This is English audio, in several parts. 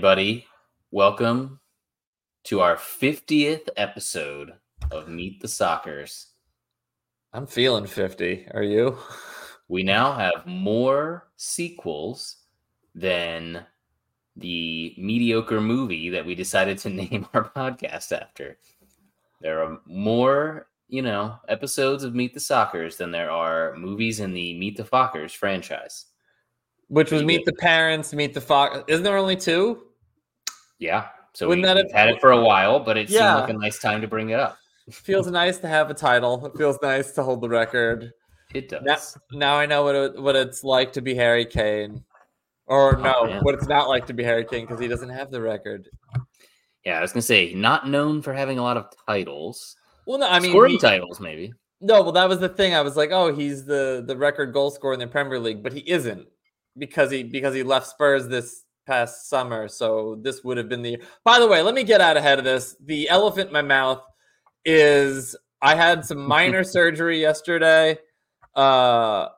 How are you, buddy? Welcome to our 50th episode of Meet the Soccers. I'm feeling 50. Are you? We now have more sequels than the mediocre movie that we decided to name our podcast after. There are more, you know, episodes of Meet the Soccers than there are movies in the Meet the Fockers franchise. Which was Meet the Parents, Meet the Fox. Isn't there only two? Yeah. So Wouldn't we, have- had it for a while, but it Yeah. seemed like a nice time to bring it up. Feels nice to have a title. It feels nice to hold the record. It does. Now, now I know what it, what it's like to be Harry Kane. Or Oh, no, man. what it's not like to be Harry Kane because he doesn't have the record. Yeah, I was gonna say not known for having a lot of titles. Well, no, I mean, scoring he- titles maybe. no, well, that was the thing. I was like, oh, he's the the record goal scorer in the Premier League, but he isn't because he because he left Spurs this past summer. So this would have been the. By the way, let me get out ahead of this. The elephant in my mouth is I had some minor surgery yesterday. Uh,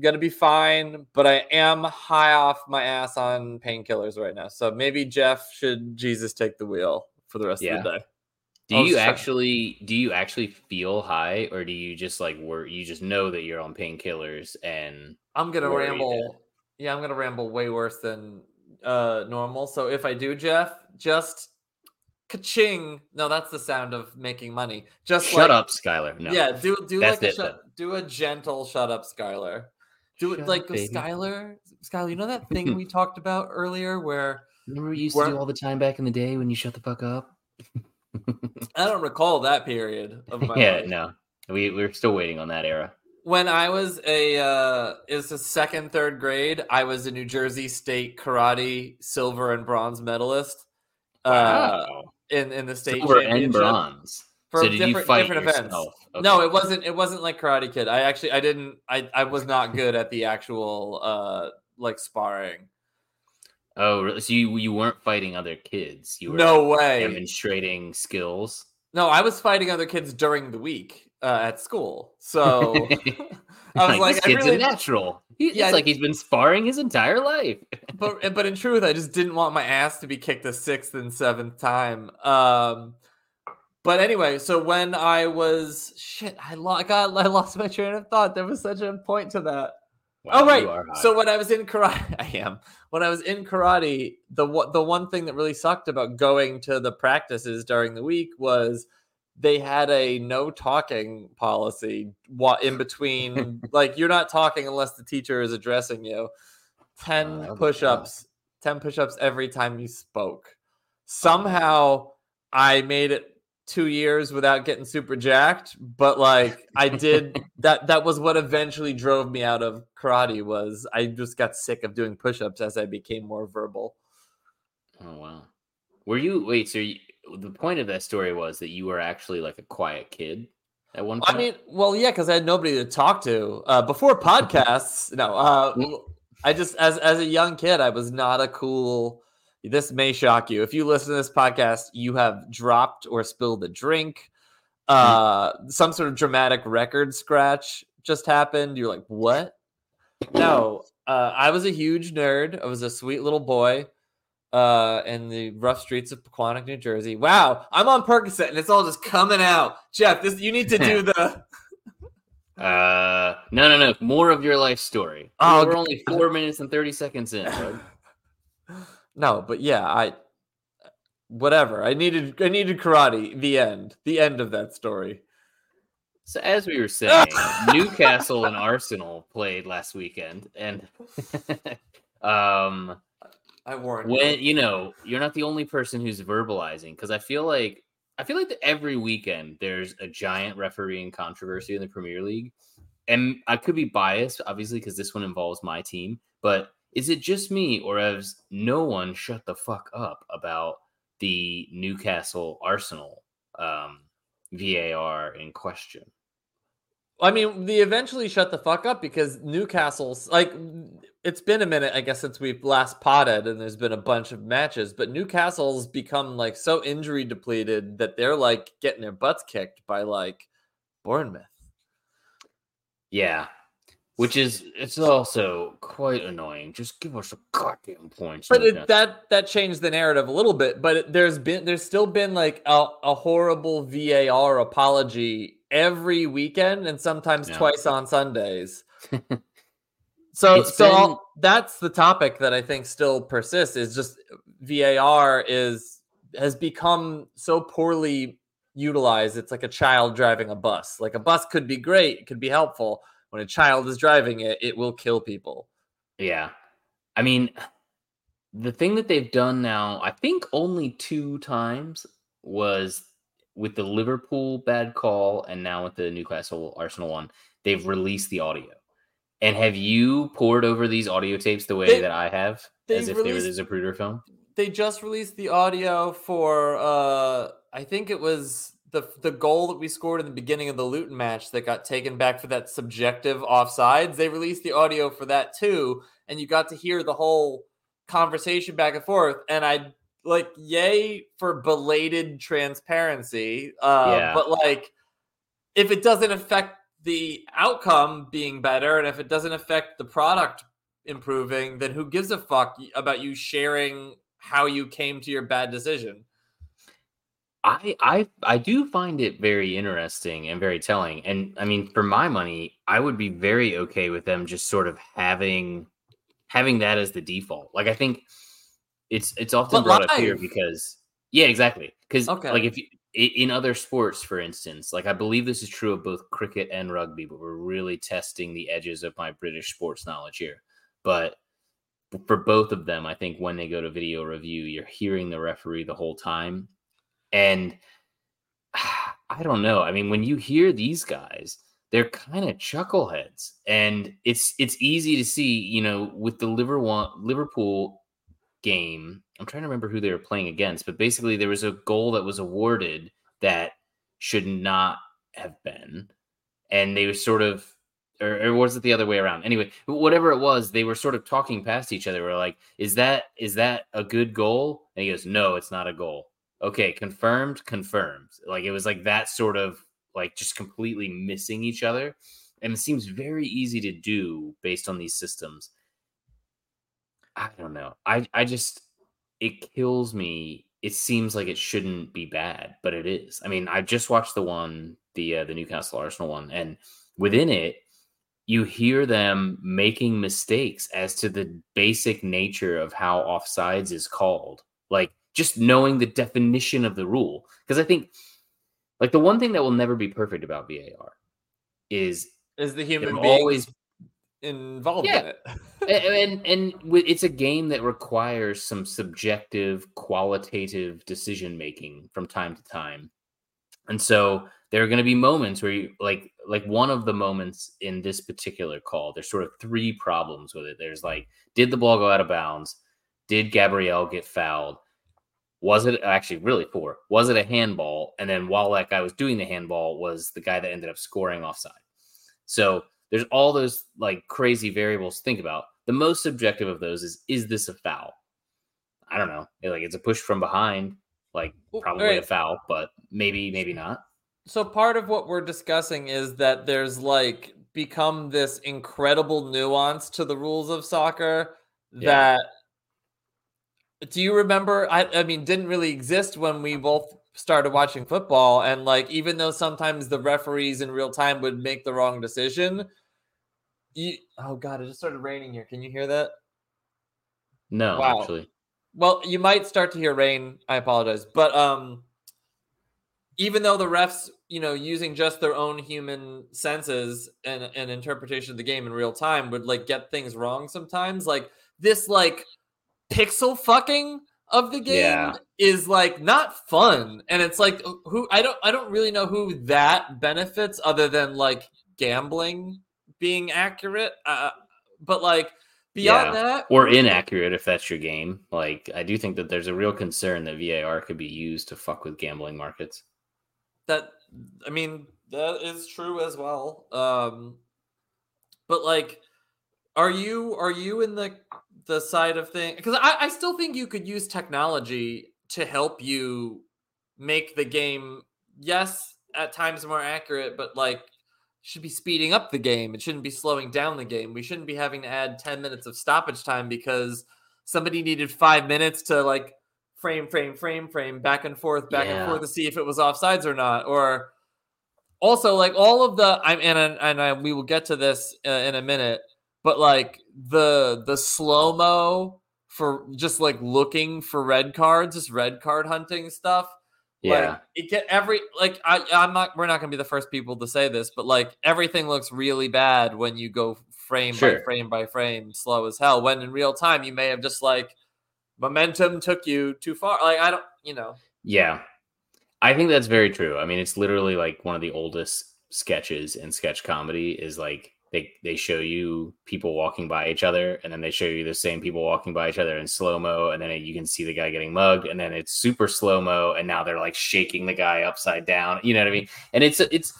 gonna be fine, but I am high off my ass on painkillers right now. So maybe Jeff should Jesus take the wheel for the rest Yeah. of the day. Do Oh, you actually do you actually feel high or do you just like work you just know that you're on painkillers and I'm gonna ramble. Yeah, I'm gonna ramble way worse than uh normal. So if I do, Jeff, just ka-ching. No, that's the sound of making money. Just shut like, up, Schuyler. No. Yeah, do do That's like a it, shut, do a gentle shut up, Schuyler. Do Shut it up, like baby. Schuyler. Schuyler, you know that thing we talked about earlier where Remember what you used Where- to do all the time back in the day when you shut the fuck up? I don't recall that period of my yeah, life. no. We we're still waiting on that era. When I was a uh is the second third grade, I was a New Jersey State karate silver and bronze medalist. Uh Wow. in in the state Silver and bronze. for so did different you fight different events. yourself? No, it wasn't it wasn't like Karate Kid. I actually I didn't I I was not good at the actual uh like sparring. Oh, really? so you you weren't fighting other kids. You were No way. demonstrating skills. No, I was fighting other kids during the week uh, at school. So I was like, this I kid's really, a natural. He, Yeah, it's like he's been sparring his entire life. but but in truth, I just didn't want my ass to be kicked a sixth and seventh time. Um, but anyway, so when I was shit, I lo- God, I lost my train of thought. There was such a point to that. oh right. you are high. So when I was in karate, I am. When I was in karate, the the one thing that really sucked about going to the practices during the week was they had a no talking policy in between like you're not talking unless the teacher is addressing you 10 Oh, that would be push-ups 10 push-ups every time you spoke oh, somehow i made it two years without getting super jacked but like i did that that was what eventually drove me out of karate was i just got sick of doing push-ups as i became more verbal oh wow. Were you wait? So you, the point of that story was that you were actually like a quiet kid at one point. I mean, well, yeah, because I had nobody to talk to uh, before podcasts. no, uh, I just as as a young kid, I was not a cool. This may shock you. If you listen to this podcast, you have dropped or spilled a drink. Uh, some sort of dramatic record scratch just happened. You're like, what? No, uh, I was a huge nerd. I was a sweet little boy uh in the rough streets of Pequannock, New Jersey. Wow, I'm on Percocet and it's all just coming out. Jeff, this you need to do the uh, no, no, no. More of your life story. Oh, we're g- only four minutes and thirty seconds in. No, but yeah, I whatever. I needed I needed karate. The end. The end of that story. So as we were saying, Newcastle and Arsenal played last weekend, and um, I warned when you know you're not the only person who's verbalizing because I feel like I feel like every weekend there's a giant refereeing controversy in the Premier League, and I could be biased, obviously, because this one involves my team. But is it just me, or has no one shut the fuck up about the Newcastle Arsenal um, VAR in question? I mean, they eventually shut the fuck up because Newcastle's like it's been a minute, I guess, since we've last potted and there's been a bunch of matches, but Newcastle's become like so injury depleted that they're like getting their butts kicked by like Bournemouth. Yeah. which is it's also quite annoying. Just give us a goddamn points. But it, that that changed the narrative a little bit. But it, there's been there's still been like a, a horrible VAR apology every weekend and sometimes yeah. twice on Sundays. so it's so been... that's the topic that I think still persists is just VAR is has become so poorly utilized. It's like a child driving a bus. Like a bus could be great, it could be helpful when a child is driving it, it will kill people. Yeah. I mean, the thing that they've done now, I think only two times was with the Liverpool bad call and now with the Newcastle Arsenal one, they've released the audio. And have you poured over these audio tapes the way they, that I have, as if released, they were the Zapruder film? They just released the audio for, uh I think it was the the goal that we scored in the beginning of the Luton match that got taken back for that subjective offsides. They released the audio for that too, and you got to hear the whole conversation back and forth. And I like yay for belated transparency. Uh, yeah. But like, if it doesn't affect the outcome being better, and if it doesn't affect the product improving, then who gives a fuck about you sharing how you came to your bad decision? I I I do find it very interesting and very telling. And I mean, for my money, I would be very okay with them just sort of having having that as the default. Like I think it's it's often but brought live. up here because yeah, exactly. Because okay. like if you in other sports, for instance, like I believe this is true of both cricket and rugby, but we're really testing the edges of my British sports knowledge here. But for both of them, I think when they go to video review, you're hearing the referee the whole time and I don't know. I mean, when you hear these guys, they're kind of chuckleheads, and it's it's easy to see. You know, with the Liverpool game, I'm trying to remember who they were playing against, but basically there was a goal that was awarded that should not have been, and they were sort of. Or, or was it the other way around? Anyway, whatever it was, they were sort of talking past each other. We're like, "Is that is that a good goal?" And he goes, "No, it's not a goal." okay, confirmed, confirmed. Like it was like that sort of like just completely missing each other. And it seems very easy to do based on these systems. I don't know. I I just it kills me. It seems like it shouldn't be bad, but it is. I mean, I just watched the one, the uh, the Newcastle Arsenal one, and within it, you hear them making mistakes as to the basic nature of how offsides is called. Like just knowing the definition of the rule. Because I think, like, the one thing that will never be perfect about VAR is is the human being always involved yeah. in it. and, and and it's a game that requires some subjective, qualitative decision making from time to time. And so there are going to be moments where you like like one of the moments in this particular call there's sort of three problems with it there's like did the ball go out of bounds did Gabriel get fouled was it actually really four? Was it a handball? And then while that guy was doing the handball, was the guy that ended up scoring offside. So there's all those like crazy variables to think about. The most subjective of those is is this a foul? I don't know. Like it's a push from behind, like probably right. a foul, but maybe maybe not. So part of what we're discussing is that there's like become this incredible nuance to the rules of soccer yeah. that do you remember? I, I mean, didn't really exist when we both started watching football. And like, even though sometimes the referees in real time would make the wrong decision, you, oh God, it just started raining here. Can you hear that? No, wow. actually. Well, you might start to hear rain. I apologize. But um, even though the refs, you know, using just their own human senses and, and interpretation of the game in real time would like get things wrong sometimes, like this, like, pixel fucking of the game yeah. is like not fun and it's like who i don't i don't really know who that benefits other than like gambling being accurate uh, but like beyond yeah. that or inaccurate if that's your game like i do think that there's a real concern that var could be used to fuck with gambling markets that i mean that is true as well um but like are you are you in the the side of things because I, I still think you could use technology to help you make the game yes at times more accurate but like should be speeding up the game. It shouldn't be slowing down the game. We shouldn't be having to add 10 minutes of stoppage time because somebody needed five minutes to like frame, frame, frame, frame, back and forth, back Yeah. and forth to see if it was offsides or not. Or also like all of the I'm and and I, we will get to this uh, in a minute, but like the the slow mo for just like looking for red cards, just red card hunting stuff. Yeah. Like it get every like I I'm not we're not gonna be the first people to say this, but like everything looks really bad when you go frame by frame by frame, slow as hell. When in real time you may have just like momentum took you too far. Like I don't you know. Yeah. I think that's very true. I mean, it's literally like one of the oldest sketches in sketch comedy is like they they show you people walking by each other and then they show you the same people walking by each other in slow-mo and then you can see the guy getting mugged and then it's super slow-mo and now they're like shaking the guy upside down. You know what I mean? And it's it's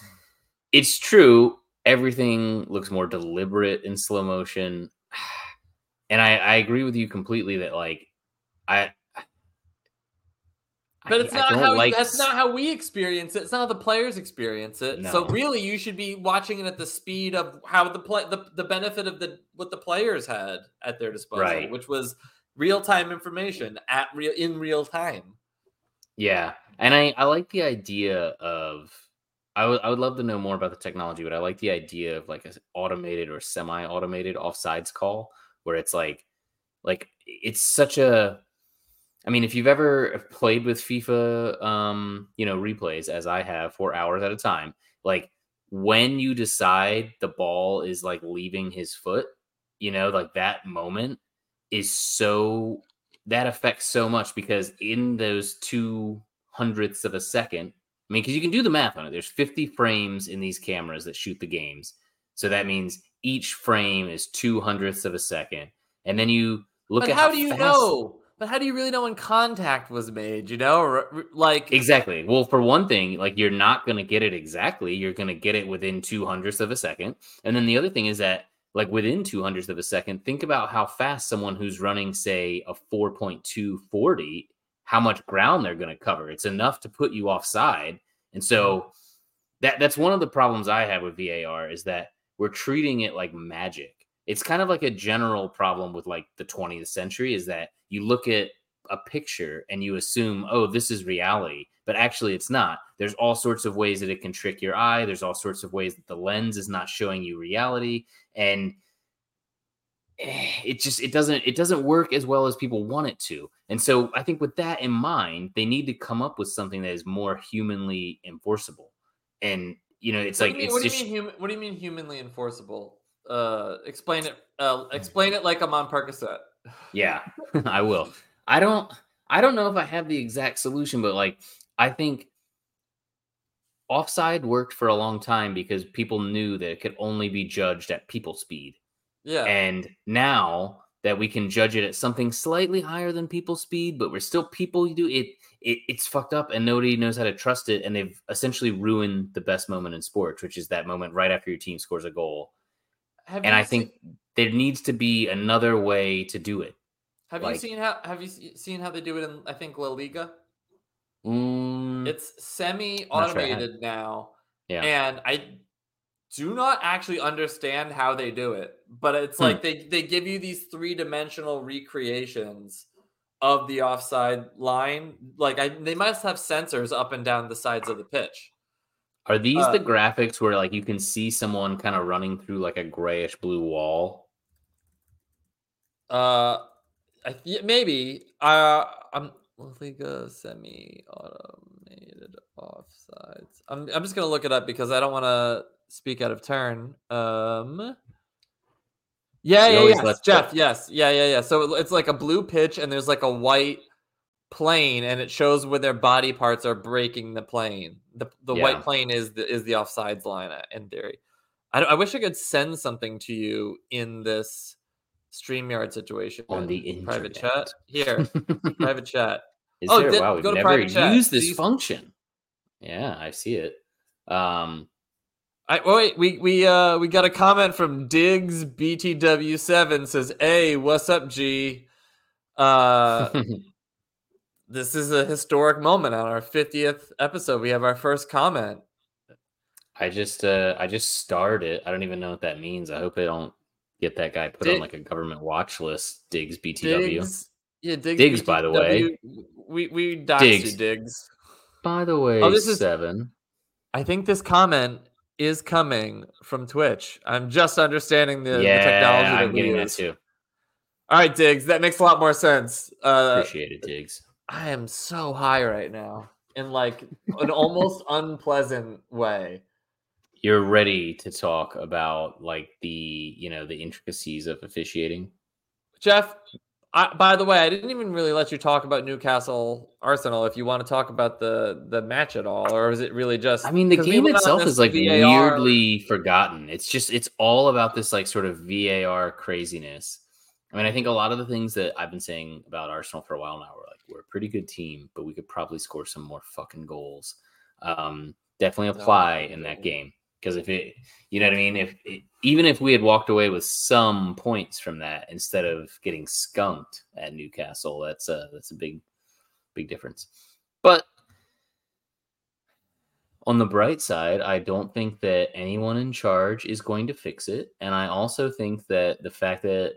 it's true everything looks more deliberate in slow motion. And I I agree with you completely that like I But it's I not don't how like that's not how we experience it. It's not how the players experience it. So really, you should be watching it at the speed of how the play the, the benefit of the what the players had at their disposal, Right. which was real time information at real in real time. Yeah, and I I like the idea of I would I would love to know more about the technology, but I like the idea of like an automated or semi-automated offsides call where it's like like it's such a I mean, if you've ever played with FIFA um, you know, replays as I have for hours at a time, like when you decide the ball is like leaving his foot, you know, like that moment is so that affects so much because in those two hundredths of a second, I mean, because you can do the math on it. There's 50 frames in these cameras that shoot the games, so that means each frame is two hundredths of a second, and then you look but at how do you fast- know? But how do you really know when contact was made? You know, or, like Exactly. Well, for one thing, like you're not going to get it exactly. You're going to get it within two hundredths of a second. And then the other thing is that, like within two hundredths of a second, think about how fast someone who's running, say, a 4.240, how much ground they're going to cover. It's enough to put you offside. And so mm-hmm. that that's one of the problems I have with VAR is that we're treating it like magic. It's kind of like a general problem with like the 20th century is that you look at a picture and you assume, oh, this is reality, but actually it's not. There's all sorts of ways that it can trick your eye. There's all sorts of ways that the lens is not showing you reality, and it just it doesn't it doesn't work as well as people want it to. And so I think with that in mind, they need to come up with something that is more humanly enforceable. And you know, it's what like mean, it's what do just you mean human? What do you mean humanly enforceable? Uh, explain it. Uh, explain it like I'm on Percocet. Yeah, I will. I don't I don't know if I have the exact solution, but like I think offside worked for a long time because people knew that it could only be judged at people speed. Yeah. And now that we can judge it at something slightly higher than people speed, but we're still people you do it, it it's fucked up and nobody knows how to trust it and they've essentially ruined the best moment in sports, which is that moment right after your team scores a goal. Have And I think seen- there needs to be another way to do it. have like- you seen how have you seen how they do it in I think La Liga? Mm, It's not sure I have. semi-automated now, yeah. and I do not actually understand how they do it. But it's Hmm. like they they give you these three-dimensional recreations of the offside line. Like I, they must have sensors up and down the sides of the pitch. Are these Uh, the graphics where like you can see someone kind of running through like a grayish blue wall? Uh, I th- maybe. Uh, I'm Liga semi-automated offsides. I'm I'm just gonna look it up because I don't want to speak out of turn. Um. Yeah, yeah, yes, Jeff. Yes, yeah, yeah, yeah. So it's like a blue pitch, and there's like a white plane, and it shows where their body parts are breaking the plane. The the Yeah. white plane is the is the offsides line uh, in theory. I, I wish I could send something to you in this StreamYard situation. On the private chat here, private chat. Is Oh, there? did- wow, we've never private chat. used this function. Yeah, I see it. Um, I oh, wait, we we uh we got a comment from Diggs BTW7 says, "Hey, what's up, G? Uh this is a historic moment on our 50th episode. We have our first comment. I just uh I just started. I don't even know what that means. I hope they don't get that guy put on like a government watch list. Diggs BTW. Diggs, yeah, Diggs, Diggs, by the way. We we Diggs. Diggs. By the way, Oh, this is- seven. I think this comment is coming from Twitch. I'm just understanding the, the technology that I'm we getting that use. too. All right, Diggs, that makes a lot more sense. Uh, Appreciate it, Diggs. I am so high right now in like an almost unpleasant way. You're ready to talk about like the you know the intricacies of officiating. Jeff, I, by the way, I didn't even really let you talk about Newcastle Arsenal. If you want to talk about the the match at all, or is it really just? I mean, the game itself is like VAR weirdly forgotten. It's just it's all about this like sort of VAR craziness. I mean, I think a lot of the things that I've been saying about Arsenal for a while now were like we're a pretty good team, but we could probably score some more fucking goals. Um, definitely apply in that game because if it, you know what I mean, if it, even if we had walked away with some points from that instead of getting skunked at Newcastle, that's a that's a big big difference. But on the bright side, I don't think that anyone in charge is going to fix it. And I also think that the fact that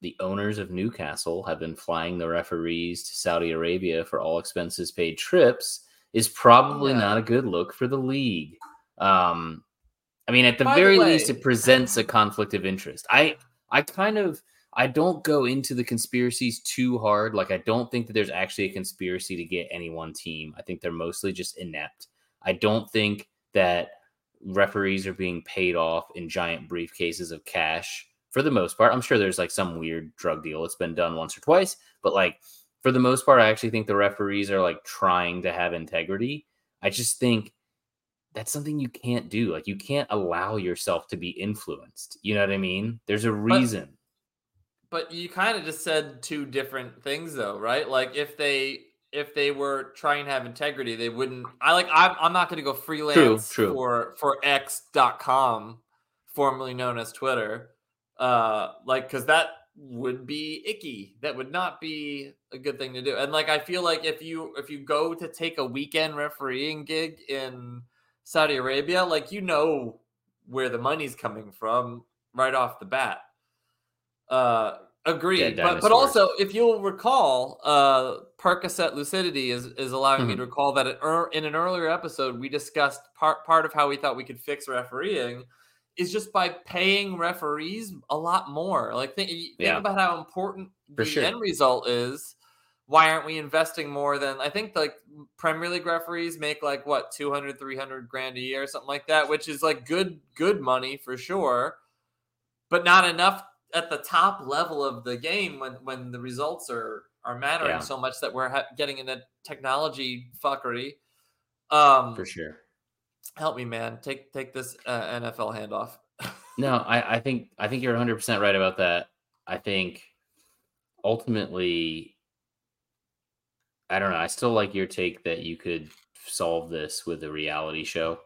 the owners of Newcastle have been flying the referees to Saudi Arabia for all expenses paid trips is probably Yeah. not a good look for the league. Um, I mean, at the By the very way- least, it presents a conflict of interest. I, I kind of, I don't go into the conspiracies too hard. Like, I don't think that there's actually a conspiracy to get any one team. I think they're mostly just inept. I don't think that referees are being paid off in giant briefcases of cash for the most part. I'm sure there's like some weird drug deal. It's been done once or twice, but like for the most part, I actually think the referees are like trying to have integrity. I just think that's something you can't do. Like you can't allow yourself to be influenced. You know what I mean? There's a reason. But you kind of just said two different things, though, right? Like if they if they were trying to have integrity, they wouldn't. I like. I'm, I'm not going to go freelance true. for for X.com, formerly known as Twitter. Uh, like because that would be icky. That would not be a good thing to do. And like I feel like if you if you go to take a weekend refereeing gig in Saudi Arabia, like you know where the money's coming from right off the bat. Uh, agreed. But but also, if you'll recall, uh, Percocet Lucidity is is allowing me Mhm. to recall that in an earlier episode we discussed part part of how we thought we could fix refereeing is just by paying referees a lot more. Like think, think Yeah. about how important the sure. end result is. Why aren't we investing more than I think like Premier League referees make like what 200 300 grand a year something like that which is like good good money for sure but not enough at the top level of the game when when the results are are mattering Yeah. so much that we're ha- getting into technology fuckery um for sure. help me man take take this uh, NFL handoff No, I, I think I think you're 100 percent right about that. I think ultimately, I don't know. I still like your take that you could solve this with a reality show.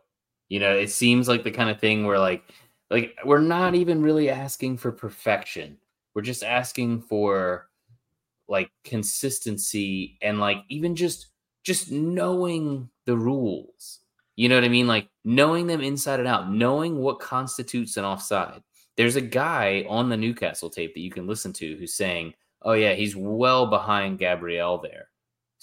You know, it seems like the kind of thing where like like we're not even really asking for perfection. We're just asking for like consistency and like even just just knowing the rules. You know what I mean? Like knowing them inside and out, knowing what constitutes an offside. There's a guy on the Newcastle tape that you can listen to who's saying, "Oh yeah, he's well behind Gabriel there,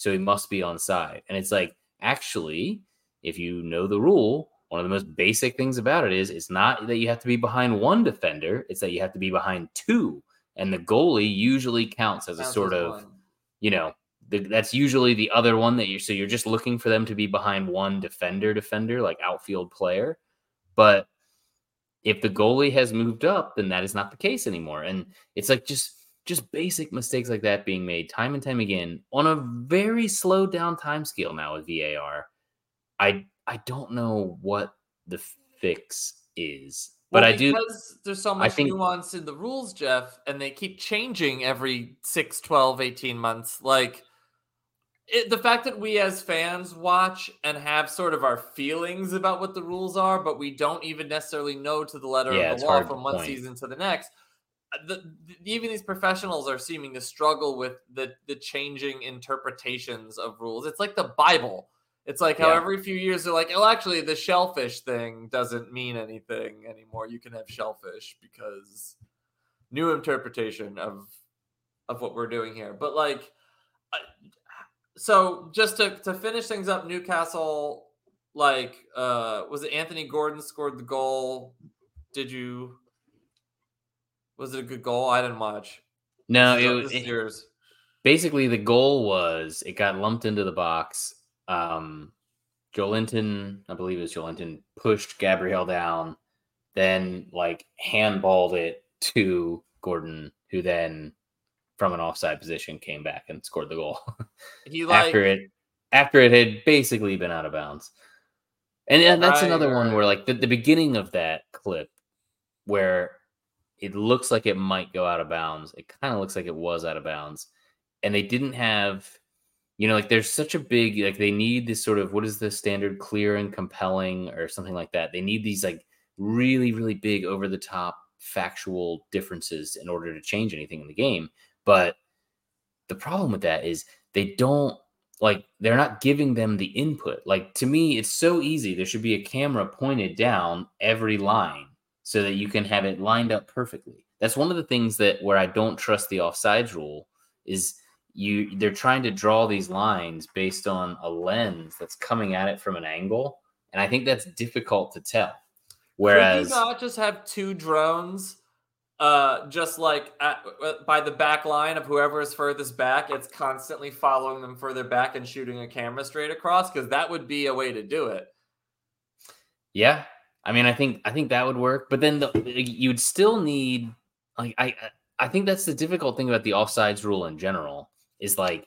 so he must be on side." And it's like, actually, if you know the rule, one of the most basic things about it is it's not that you have to be behind one defender; it's that you have to be behind two, and the goalie usually counts as a Counts sort as of one. you know the, that's usually the other one that you so you're just looking for them to be behind one defender defender like outfield player but if the goalie has moved up then that is not the case anymore and it's like just just basic mistakes like that being made time and time again on a very slowed down time scale now with VAR I I don't know what the fix is but Well, I do because there's so much think- nuance in the rules, Jeff, and they keep changing every 6, 12, 18 months. Like it, the fact that we as fans watch and have sort of our feelings about what the rules are, but we don't even necessarily know to the letter Yeah, of the law from one point. season to the next. Uh, The, the- even these professionals are seeming to struggle with the the changing interpretations of rules. It's like the Bible. It's like how Yeah. every few years they're like, oh, actually, the shellfish thing doesn't mean anything anymore. You can have shellfish because new interpretation of of what we're doing here. But like, I- so just to to finish things up, Newcastle, like, uh, was it Anthony Gordon scored the goal? Did you? Was it a good goal? I didn't watch. No, This it, was it- yours. basically the goal was it got lumped into the box. Um, Joelinton, I believe it was Joelinton, pushed Gabriel down, then like handballed it to Gordon, who then from an offside position came back and scored the goal He like after it after it had basically been out of bounds. And, and that's Right, another one where like the, the beginning of that clip where it looks like it might go out of bounds. It kind of looks like it was out of bounds. And they didn't have you know, like there's such a big like they need this sort of what is the standard clear and compelling or something like that. They need these like really, really big over the top factual differences in order to change anything in the game. But the problem with that is they don't like they're not giving them the input. Like to me, it's so easy. There should be a camera pointed down every line so that you can have it lined up perfectly. That's one of the things that where I don't trust the offsides rule is you they're trying to draw these lines based on a lens that's coming at it from an angle. And I think that's difficult to tell. Whereas Could you not just have two drones, uh, just like at, by the back line of whoever is furthest back? It's constantly following them further back and shooting a camera straight across because that would be a way to do it. Yeah, I mean, I think I think that would work, but then the, you'd still need like I I think that's the difficult thing about the offsides rule in general is like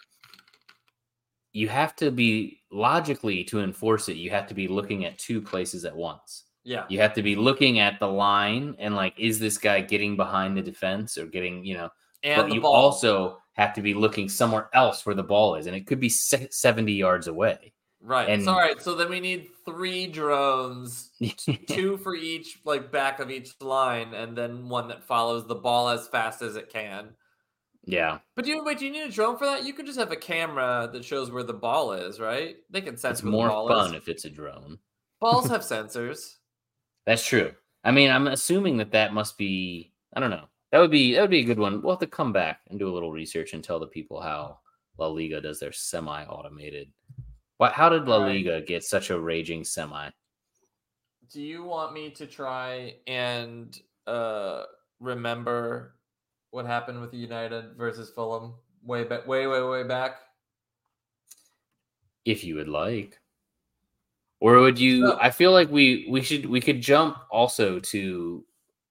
you have to be logically to enforce it. You have to be looking at two places at once. Yeah, You have to be looking at the line and like, is this guy getting behind the defense or getting you know? and but you ball. also have to be looking somewhere else where the ball is, and it could be se- seventy yards away. Right. and- so, all right. So then we need three drones, two for each like back of each line, and then one that follows the ball as fast as it can. yeah. But do you wait? Do you need a drone for that? You could just have a camera that shows where the ball is, right? They can sense It's more fun is. if it's a drone. Balls have sensors. That's true. I mean, I'm assuming that that must be. I don't know. That would be that would be a good one. We'll have to come back and do a little research and tell the people how La Liga does their semi-automated. What? How did La Right. Liga get such a raging semi? Do you want me to try and uh remember what happened with the United versus Fulham way back way way way back? If you would like, or would you? No. I feel like we we should we could jump also to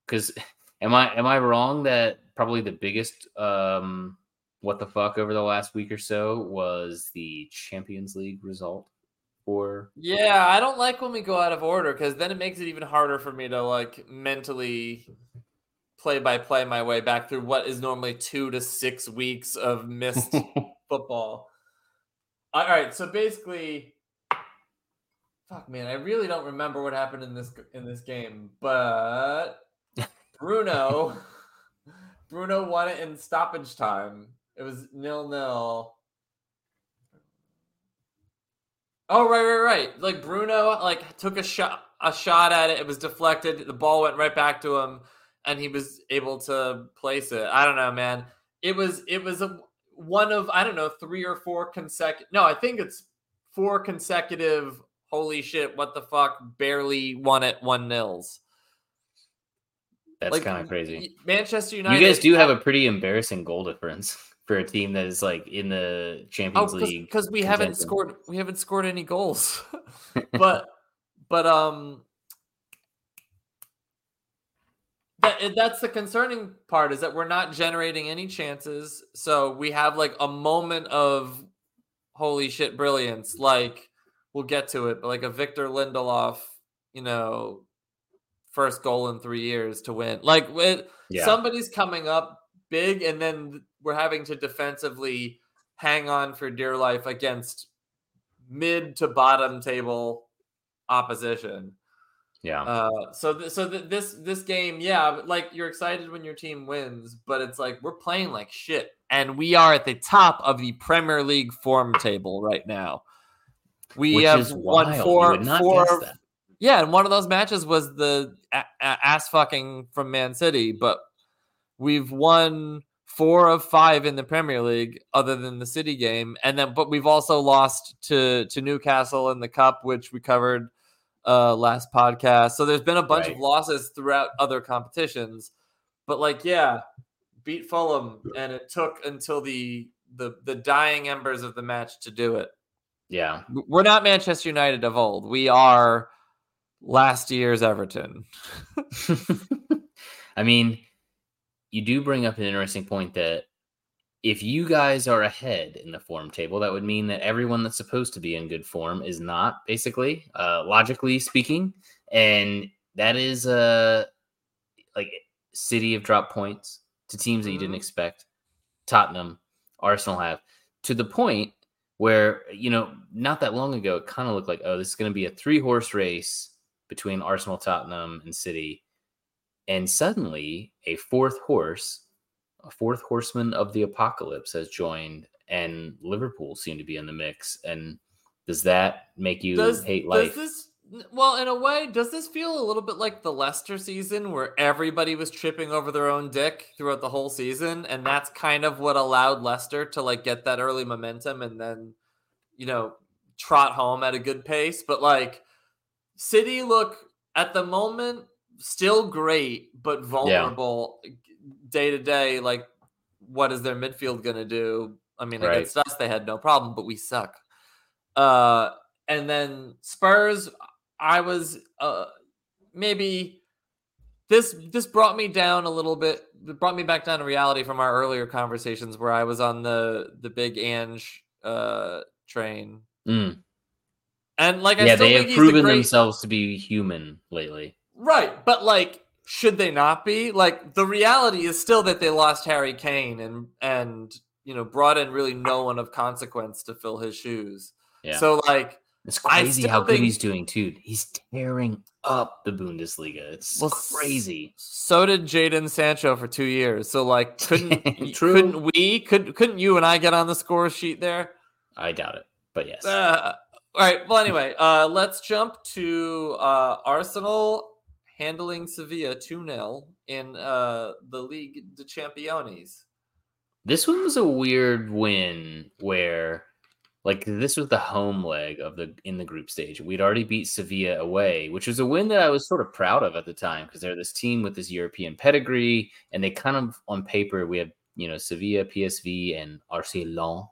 because am I am I wrong that probably the biggest um what the fuck over the last week or so was the Champions League result for Yeah, I don't like when we go out of order because then it makes it even harder for me to like mentally play by play my way back through what is normally two to six weeks of missed football. All right, so basically, fuck man, I really don't remember what happened in this in this game, but Bruno, Bruno won it in stoppage time. It was nil nil. Oh right, right, right. Like Bruno, like took a shot, a shot at it. It was deflected. The ball went right back to him, and he was able to place it. I don't know, man. It was it was a one of I don't know three or four consecutive. No, I think it's four consecutive. Holy shit! What the fuck? Barely won it one nils. That's kind of crazy. Manchester United. You guys do have a pretty embarrassing goal difference for a team that is like in the oh Champions League. because we haven't scored we haven't scored any goals, but but um. That, that's the concerning part is that we're not generating any chances. So we have like a moment of holy shit brilliance. Like we'll get to it, but like a Victor Lindelof, you know, first goal in three years to win. Like it, Yeah. somebody's coming up big, and then we're having to defensively hang on for dear life against mid to bottom table opposition. yeah. Uh, so th- so th- this this game, yeah, like you're excited when your team wins, but it's like we're playing like shit, and we are at the top of the Premier League form table right now. We which have won four, four Yeah, and one of those matches was the ass fucking from Man City, but we've won four of five in the Premier League, other than the City game, and then but we've also lost to to Newcastle in the Cup, which we covered uh last podcast. So there's been a bunch of losses throughout other competitions, but like yeah, beat Fulham, and it took until the the the dying embers of the match to do it Yeah. we're not Manchester United of old. We are last year's Everton. I mean, you do bring up an interesting point that if you guys are ahead in the form table, that would mean that everyone that's supposed to be in good form is not, basically, uh, logically speaking. And that is uh, like City of drop points to teams that you didn't Mhm. expect. Tottenham, Arsenal have to the point where you know not that long ago it kind of looked like oh this is going to be a three horse race between Arsenal, Tottenham, and City, and suddenly a fourth horse, a fourth horseman of the apocalypse has joined, and Liverpool seem to be in the mix. And does that make you Does, hate does life? this well, in a way, does this feel a little bit like the Leicester season where everybody was tripping over their own dick throughout the whole season? And that's kind of what allowed Leicester to like get that early momentum and then, you know, trot home at a good pace. But like City look at the moment still great, but vulnerable day to day. Like, what is their midfield gonna do? I mean, Right. against us, they had no problem, but we suck. Uh, and then Spurs, I was uh maybe this this brought me down a little bit. It brought me back down to reality from our earlier conversations where I was on the the big Ange uh train. Mm. And like I Yeah, they have proven great- themselves to be human lately. Right, but like, should they not be? Like, the reality is still that they lost Harry Kane and and you know brought in really no one of consequence to fill his shoes. Yeah. So like, It's crazy how good he's doing too. He's tearing up the Bundesliga. It's Well, crazy. so did Jadon Sancho for two years. So like, couldn't couldn't we? Could couldn't you and I get on the score sheet there? I doubt it, but yes. Uh, all right. Well, anyway, uh, let's jump to uh, Arsenal handling Sevilla 2 0 in uh, the League de Champions. This one was a weird win where like this was the home leg of the in the group stage. We'd already beat Sevilla away, which was a win that I was sort of proud of at the time because they're this team with this European pedigree and they kind of on paper we have, you know, Sevilla, PSV and Arcelon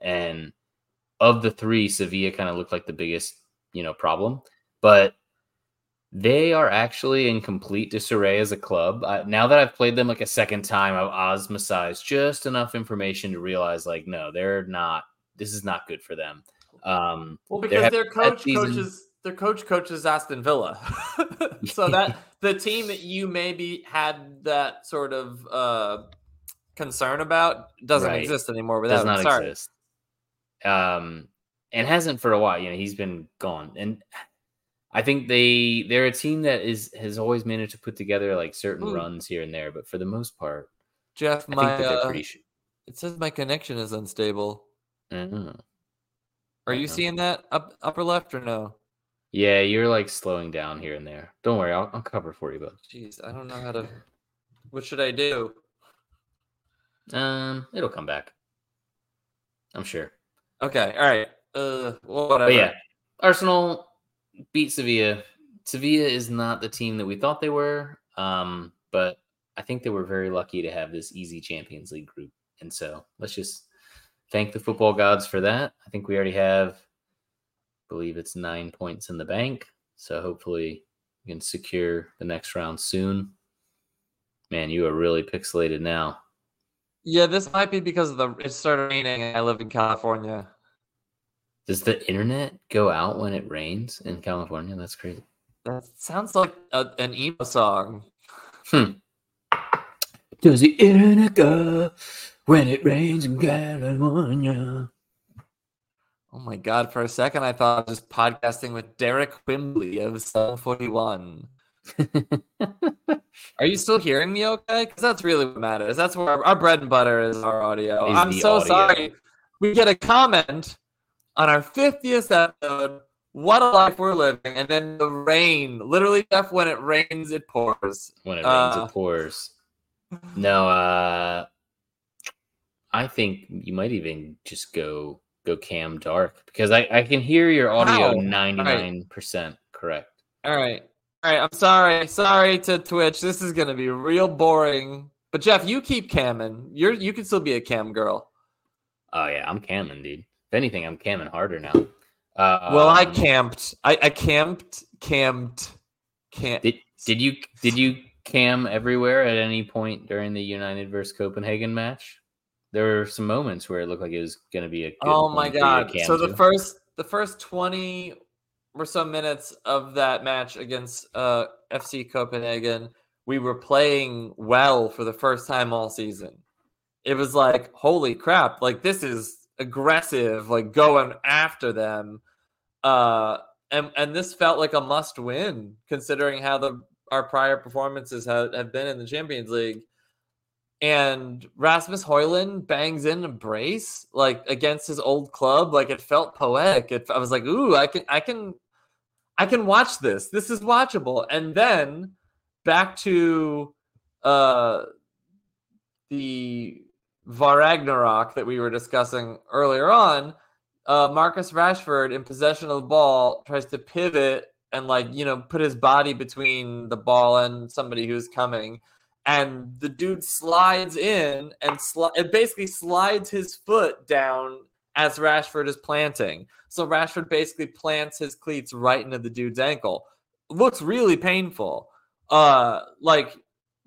and of the three Sevilla kind of looked like the biggest, you know, problem, but they are actually in complete disarray as a club. I, now that I've played them like a second time, I've osmosized just enough information to realize, like, no, they're not. This is not good for them. Um, Well, because their coach season. coaches their coach coaches Aston Villa, so that the team that you maybe had that sort of uh, concern about doesn't Right. exist anymore. Without does him. not Sorry. exist. Um, and hasn't for a while. You know, he's been gone, and I think they they're a team that is has always managed to put together like certain Hmm. runs here and there, but for the most part, Jeff, I my think that they're uh. Sh- it says my connection is unstable. Know. Are you seeing that up upper left or no? Yeah, you're like slowing down here and there. Don't worry, I'll, I'll cover for you, bud. Jeez, I don't know how to. What should I do? Um, it'll come back. I'm sure. Okay, all right. Uh, well, whatever. But yeah, Arsenal beat Sevilla. Sevilla is not the team that we thought they were. Um, but I think they were very lucky to have this easy Champions League group. And so let's just thank the football gods for that. I think we already have, I believe it's nine points in the bank. So hopefully we can secure the next round soon. Man, you are really pixelated now. Yeah, this might be because of the it started raining and I live in California. Does the internet go out when it rains in California? That's crazy. That sounds like a, an emo song. Hmm. Does the internet go when it rains in California? Oh my god! For a second, I thought I was just podcasting with Derek Quimbley of Seven Forty One. Are you still hearing me? Okay, because that's really what matters. That's where our, our bread and butter is our audio. Is I'm so audio. sorry. We get a comment on our 50th episode. What a life we're living. And then the rain. Literally, Jeff, when it rains, it pours. When it rains, Uh, it pours. No, uh, I think you might even just go go Cam Dark because I, I can hear your audio ninety nine percent correct. All right. All right. I'm sorry. Sorry to Twitch. This is going to be real boring. But Jeff, you keep camming. You're you can still be a cam girl. Oh yeah, I'm camming, dude. If anything, I'm camming harder now. Uh, well, I um, camped. I, I camped, camped, camp. Did did you did you cam everywhere at any point during the United versus Copenhagen match? There were some moments where it looked like it was going to be a. Good Oh my point for you to god! So the to. first the first twenty or so minutes of that match against uh, FC Copenhagen, we were playing well for the first time all season. It was like, holy crap! Like this is aggressive, like going after them. Uh, and and this felt like a must win considering how the our prior performances have, have been in the Champions League. And Rasmus Højlund bangs in a brace like against his old club. Like it felt poetic. It, I was like, ooh, I can, I can, I can watch this. This is watchable. And then back to uh the Varagnarok that we were discussing earlier on. Uh, Marcus Rashford in possession of the ball tries to pivot and like you know put his body between the ball and somebody who's coming and the dude slides in and sli- it basically slides his foot down as Rashford is planting. So Rashford basically plants his cleats right into the dude's ankle. Looks really painful. Uh like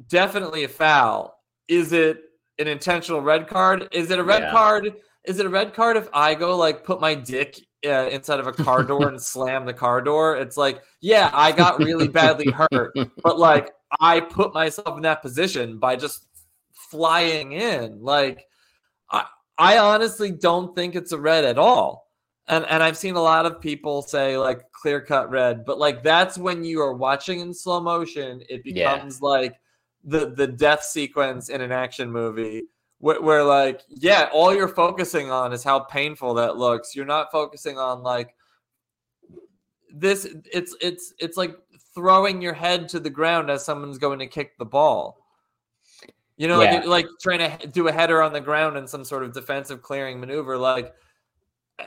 definitely a foul. Is it an intentional red card? Is it a red Yeah. card? Is it a red card if I go like put my dick uh, inside of a car door and slam the car door? It's like, yeah, I got really badly hurt, but like I put myself in that position by just flying in. Like I I honestly don't think it's a red at all. And and I've seen a lot of people say like clear cut red, but like that's when you are watching in slow motion, it Yeah. becomes like the the death sequence in an action movie where, where like yeah, all you're focusing on is how painful that looks. You're not focusing on like this it's it's it's like throwing your head to the ground as someone's going to kick the ball. You know, Yeah. like like trying to do a header on the ground in some sort of defensive clearing maneuver, like,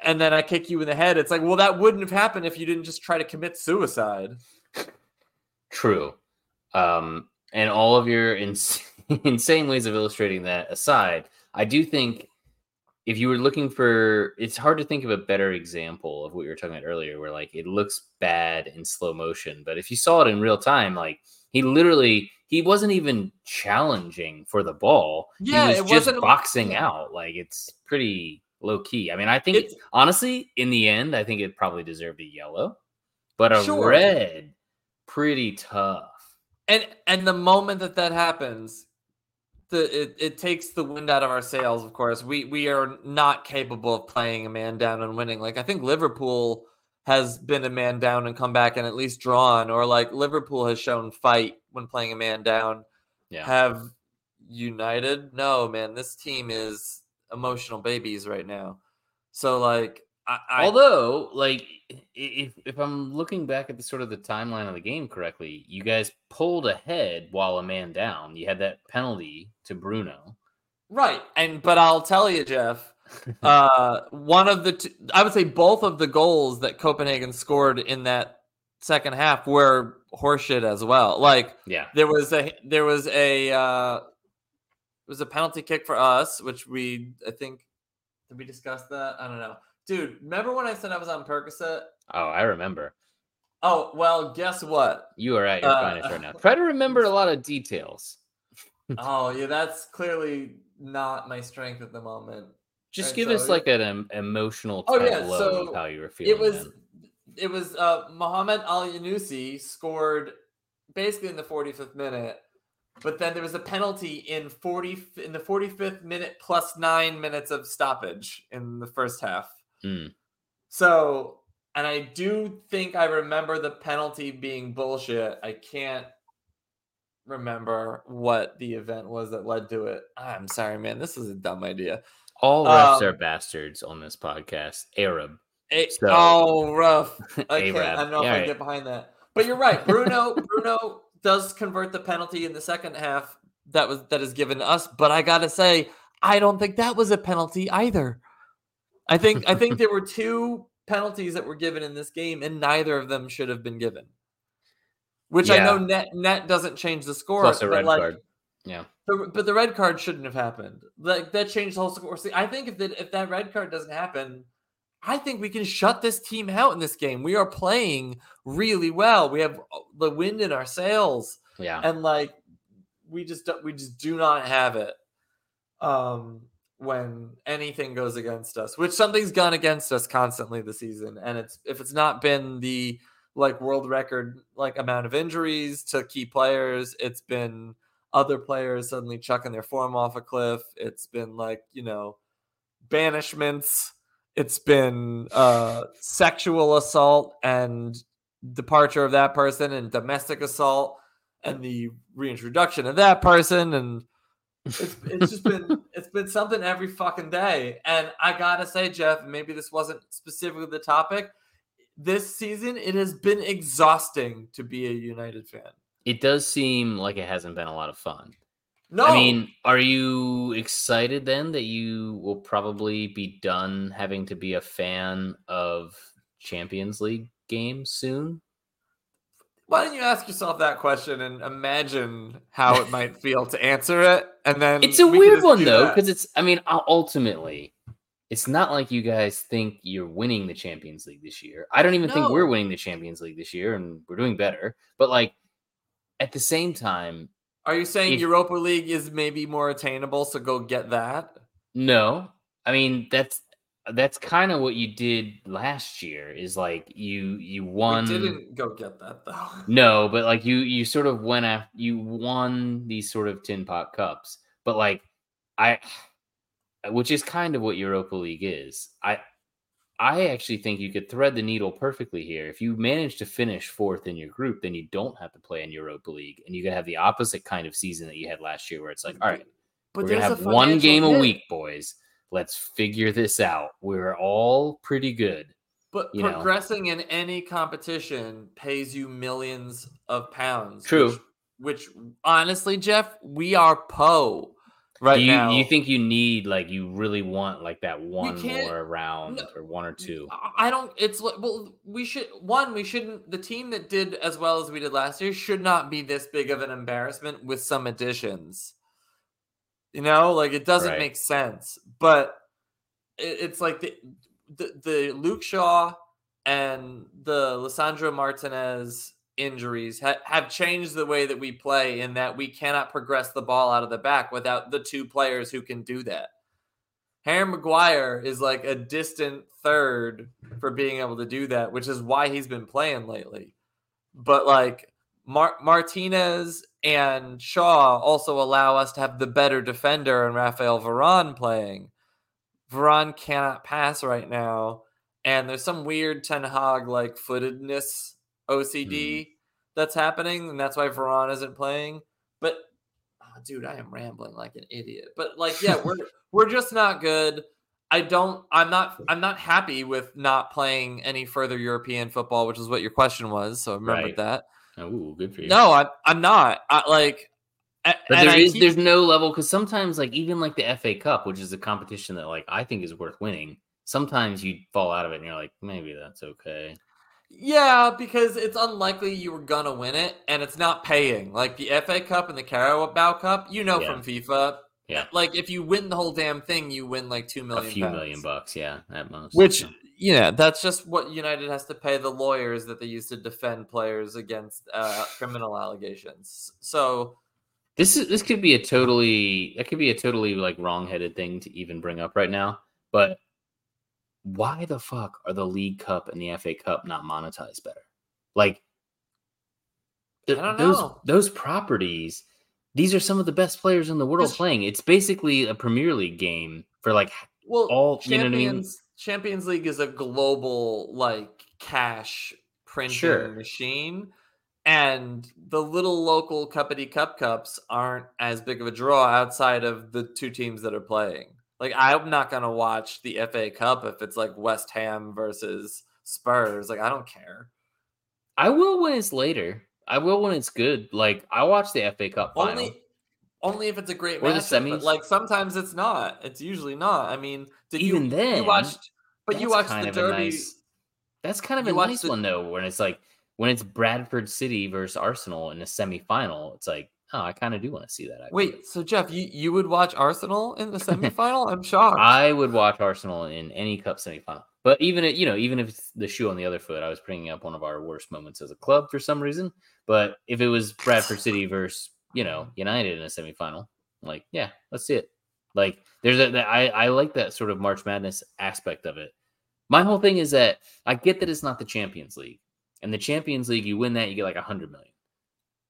and then I kick you in the head. It's like, well, that wouldn't have happened if you didn't just try to commit suicide. True. Um, and all of your ins- insane ways of illustrating that aside, I do think if you were looking for, it's hard to think of a better example of what you were talking about earlier, where like it looks bad in slow motion, but if you saw it in real time, like he literally, he wasn't even challenging for the ball. Yeah, he it was just wasn't- boxing out. Like it's pretty low key. I mean, I think It's- honestly, in the end, I think it probably deserved a yellow, but a Sure. red, pretty tough. And and the moment that that happens, the it, it takes the wind out of our sails. Of course, we we are not capable of playing a man down and winning. Like I think Liverpool has been a man down and come back and at least drawn, or like Liverpool has shown fight when playing a man down. Yeah. Have United? No, man. This team is emotional babies right now. So like, I, I Although, like, if if I'm looking back at the sort of the timeline of the game correctly, you guys pulled ahead while a man down. You had that penalty to Bruno. Right. And but I'll tell you, Jeff, uh one of the t- I would say both of the goals that Copenhagen scored in that second half were horseshit as well. Like Yeah, there was a there was a uh it was a penalty kick for us, which we I think did we discuss that? I don't know. Dude, remember when I said I was on Percocet? Oh, I remember. Oh, well, guess what? You are at your Uh, finest right now. Try to remember a lot of details. oh, yeah, that's clearly not my strength at the moment. Just Right, give so us like an em- emotional Oh, yeah, so of how you were feeling. it was then. it was uh Mohamed Elyounoussi scored basically in the 45th minute, but then there was a penalty in 40 in the 45th minute plus nine minutes of stoppage in the first half. Mm. So, and I do think I remember the penalty being bullshit. I can't remember what the event was that led to it. I'm sorry, man. This is a dumb idea. All refs um, are bastards on this podcast. Arab. A- So- oh, rough. I can't. I don't know Yeah, if I right. get behind that. But you're right. Bruno. Bruno does convert the penalty in the second half. That was that is given to us. But I gotta say, I don't think that was a penalty either. I think I think there were two penalties that were given in this game, and neither of them should have been given. Which I know net net doesn't change the score. Plus a but red like, card. Yeah. the, but the red card shouldn't have happened. Like that changed the whole score. See, I think if that if that red card doesn't happen, I think we can shut this team out in this game. We are playing really well. We have uh, the wind in our sails, Yeah. and like we just don't, we just do not have it. Um, when anything goes against us, which something's gone against us constantly this season, and it's if it's not been the like world record like amount of injuries to key players, it's been other players suddenly chucking their form off a cliff. It's been like, you know, banishments. It's been uh sexual assault and departure of that person and domestic assault and the reintroduction of that person and it's, it's just been it's been something every fucking day and i gotta say jeff maybe this wasn't specifically the topic this season it has been exhausting to be a united fan It does seem like it hasn't been a lot of fun. no I mean, are you excited then that you will probably be done having to be a fan of Champions League games soon? Why don't you ask yourself that question and imagine how it might feel to answer it? And then It's a we weird one though, because it's. I mean, ultimately, it's not like you guys think you're winning the Champions League this year. I don't even think we're winning the Champions League this year, and we're doing better. But like, at the same time, are you saying if- Europa League is maybe more attainable? So go get that. No, I mean that's that's kind of what you did last year. Is like you you won. We didn't go get that though. No, but like you you sort of went after you won these sort of tin pot cups, but like I, which is kind of what Europa League is. I I actually think you could thread the needle perfectly here. If you manage to finish fourth in your group, then you don't have to play in Europa League, and you could have the opposite kind of season that you had last year, where it's like, all right, But we're gonna have one game a week, boys. Let's figure this out. We're all pretty good. But you know. progressing in any competition pays you millions of pounds. True. Which, which honestly, Jeff, we are Poe right you, now. you think you need like you really want like that one more round no, or one or two? I- don't. It's well, we should one. We shouldn't. The team that did as well as we did last year should not be this big of an embarrassment with some additions. You know, like it doesn't Right. make sense. But it, it's like the, the the Luke Shaw and the Lisandro Martinez injuries ha- have changed the way that we play in that we cannot progress the ball out of the back without the two players who can do that. Harry Maguire is like a distant third for being able to do that, which is why he's been playing lately. But like Mar- Martinez and Shaw also allow us to have the better defender and Rafael Varane playing. Varane cannot pass right now, and there's some weird Ten Hag like footedness OCD hmm. that's happening, and that's why Varane isn't playing. But oh, dude, I am rambling like an idiot. But like, yeah, we're we're just not good. I don't. I'm not. I'm not happy with not playing any further European football, which is what your question was. So I remembered Right. that. Oh, good for you. No, I'm. I'm not. I, like, but and there I is keep- there's no level because sometimes like even like the FA Cup, which is a competition that like I think is worth winning. Sometimes you fall out of it and you're like, maybe that's okay. Yeah, because it's unlikely you were gonna win it, and it's not paying. Like the FA Cup and the Carabao Cup, you know Yeah. from FIFA. Yeah. Like if you win the whole damn thing, you win like two million. A few pounds. million bucks, yeah, at most. Which yeah. yeah, that's just what United has to pay the lawyers that they use to defend players against uh, criminal allegations. So This is this could be a totally that could be a totally like wrong-headed thing to even bring up right now. But why the fuck are the League Cup and the FA Cup not monetized better? Like th- I don't those know. those properties, these are some of the best players in the world playing. It's basically a Premier League game for like well, All- you know what I mean? Champions League is a global like cash printing Sure. machine. And the little local cuppity cup cups aren't as big of a draw outside of the two teams that are playing. Like I'm not gonna watch the FA Cup if it's like West Ham versus Spurs. Like I don't care. I will when it's later. I will when it's good. Like I watch the FA Cup final. Only only if it's a great Or the semis. But like sometimes it's not. It's usually not. I mean, did Even you, then, you watched, but you watched kind the of derby. nice- That's kind of a nice the- one though, when it's like when it's Bradford City versus Arsenal in a semifinal. It's like, oh, I kind of do want to see that. Wait, so Jeff, you, you would watch Arsenal in the semifinal? I'm shocked. I would watch Arsenal in any cup semifinal. But even it, you know, even if it's the shoe on the other foot, I was bringing up one of our worst moments as a club for some reason. But if it was Bradford City versus you know mm-hmm. United in a semifinal, like yeah, let's see it. Like there's a that- I I like that sort of March Madness aspect of it. My whole thing is that I get that it's not the Champions League, and the Champions League, you win that, you get like a hundred million.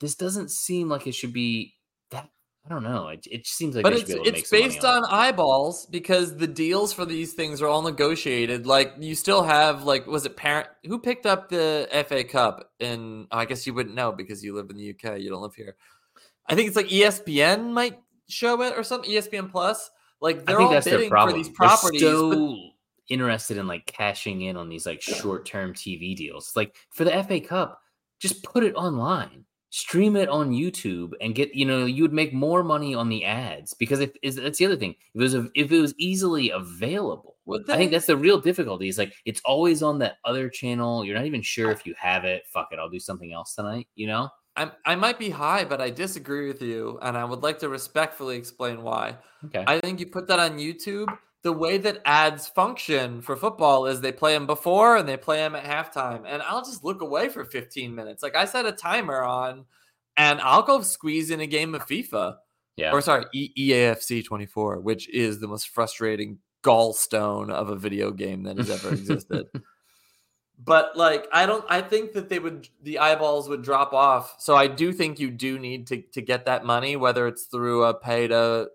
This doesn't seem like it should be that. I don't know. It, it seems like but it's should be able to it's based on on eyeballs because the deals for these things are all negotiated. Like you still have like was it parent who picked up the FA Cup? And I guess you wouldn't know because you live in the UK. You don't live here. I think it's like ESPN might show it or something. ESPN Plus. Like I they're think all that's their bidding for these They're properties. but- interested in like cashing in on these like short-term TV deals. Like for the FA Cup, just put it online, stream it on YouTube, and get you know you would make more money on the ads because if is that's the other thing. If it was a, if it was easily available, I think that's the real difficulty. Is like it's always on that other channel. You're not even sure if you have it. Fuck it, I'll do something else tonight. You know? I'm, I might be high, but I disagree with you, and I would like to respectfully explain why. Okay. I think you put that on YouTube. The way that ads function for football is they play them before and they play them at halftime. And I'll just look away for 15 minutes. Like I set a timer on and I'll go squeeze in a game of FIFA yeah. or sorry, e- EAFC 24, which is the most frustrating gallstone of a video game that has ever existed. but like I don't I think that they would the eyeballs would drop off. So I do think you do need to to get that money whether it's through a pay to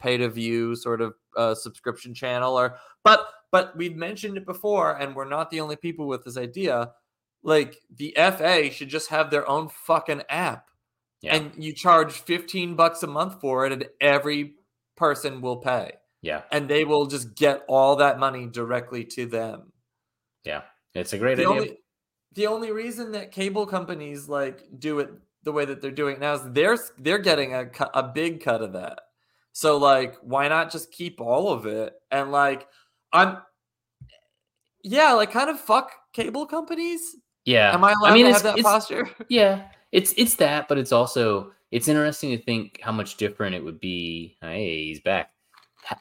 pay to view sort of uh, subscription channel or but but we've mentioned it before and we're not the only people with this idea. Like the FA should just have their own fucking app yeah. and you charge 15 bucks a month for it and every person will pay yeah. and they will just get all that money directly to them Yeah. It's a great the idea. only the only reason that cable companies like do it the way that they're doing it now is they're they're getting a a big cut of that so like why not just keep all of it and like i'm yeah like kind of fuck cable companies yeah. am i allowed mean, to have that posture Yeah, it's it's that, but it's also it's interesting to think how much different it would be. Hey, he's back.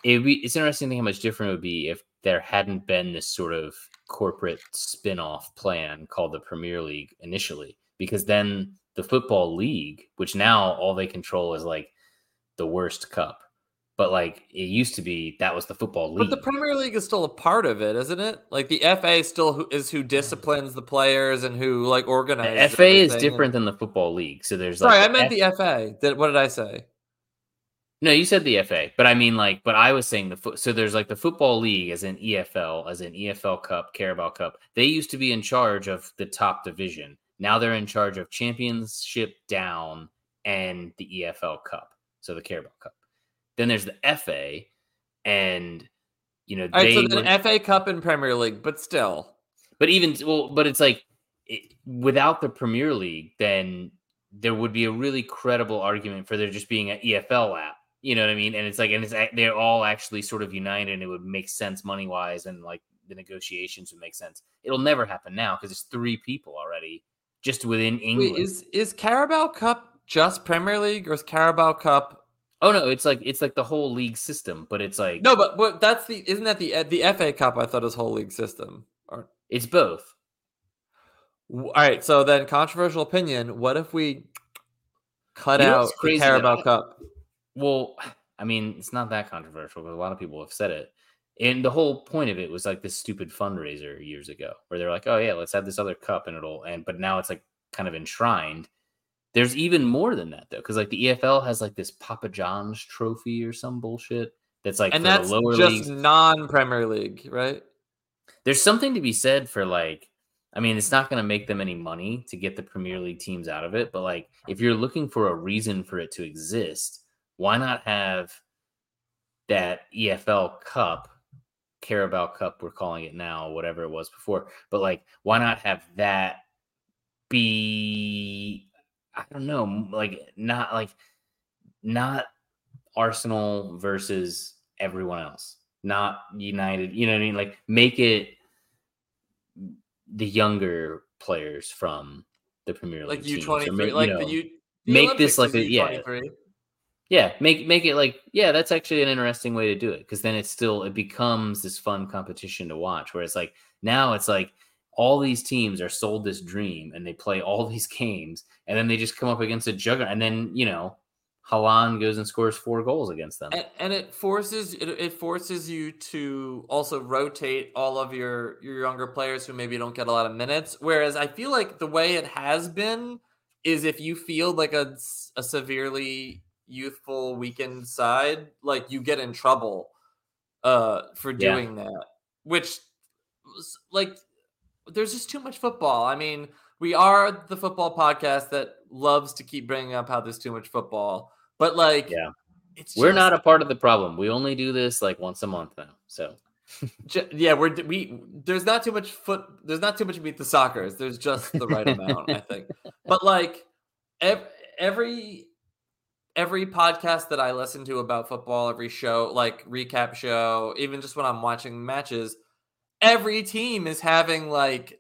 Be, it's interesting to think how much different it would be if there hadn't been this sort of corporate spin-off plan called the Premier League initially, because then the football league, which now all they control is like the worst cup, but like it used to be that was the football league. But the Premier League is still a part of it, isn't it? Like the FA still who, is who disciplines the players and who like The organizes. FA is different than the football league, so there's Sorry, like I meant F- the FA. Did, what did I say? No, you said the FA, but I mean like, but I was saying the foot. So there's like the football league as an EFL, as an EFL Cup, Carabao Cup. They used to be in charge of the top division. Now they're in charge of Championship down and the EFL Cup, so the Carabao Cup. Then there's the FA, and you know All right, they. so the FA Cup and Premier League, but still. but even well, but it's like it, without the Premier League, then there would be a really credible argument for there just being an EFL app. You know what I mean? And it's like, and it's they're all actually sort of united, and it would make sense money wise, and like the negotiations would make sense. It'll never happen now because it's three people already just within England. Wait, is is Carabao Cup just Premier League or is Carabao Cup? oh no, it's like it's like the whole league system, but it's like No, but but that's the isn't that the uh, the FA Cup? I thought was whole league system. Or, it's both. all right, so then controversial opinion. What if we cut You know out Carabao? Cup? Well, I mean, it's not that controversial because a lot of people have said it. And the whole point of it was like this stupid fundraiser years ago where they're like, oh, yeah, let's have this other cup and it'll, and, but now it's like kind of enshrined. There's even more than that though, because like the EFL has like this Papa John's trophy or some bullshit that's like and for that's the lower just non Premier League, right? There's something to be said for like, I mean, it's not going to make them any money to get the Premier League teams out of it, but like, if you're looking for a reason for it to exist, why not have that EFL Cup, Carabao Cup, we're calling it now, whatever it was before. But like, why not have that be? I don't know, like not like not Arsenal versus everyone else, not United. You know what I mean? Like, make it the younger players from the Premier League, like U twenty three, like the U. make this like a yeah, yeah, make make it like yeah, that's actually an interesting way to do it because then it's still it becomes this fun competition to watch. Where it's like now it's like all these teams are sold this dream and they play all these games and then they just come up against a juggernaut and then you know Haaland goes and scores four goals against them. And, and it forces it, it, forces you to also rotate all of your your younger players who maybe don't get a lot of minutes. Whereas I feel like the way it has been is if you feel like a, a severely youthful weekend side, like you get in trouble uh for doing yeah. that. Which like there's just too much football. I mean, we are the football podcast that loves to keep bringing up how there's too much football but like, yeah, it's we're just, not a part of the problem. We only do this like once a month now. So yeah, we're we there's not too much foot. There's not too much beat the soccer. There's just the right amount, I think. But like every, every every podcast that I listen to about football, every show, like recap show, even just when I'm watching matches, every team is having like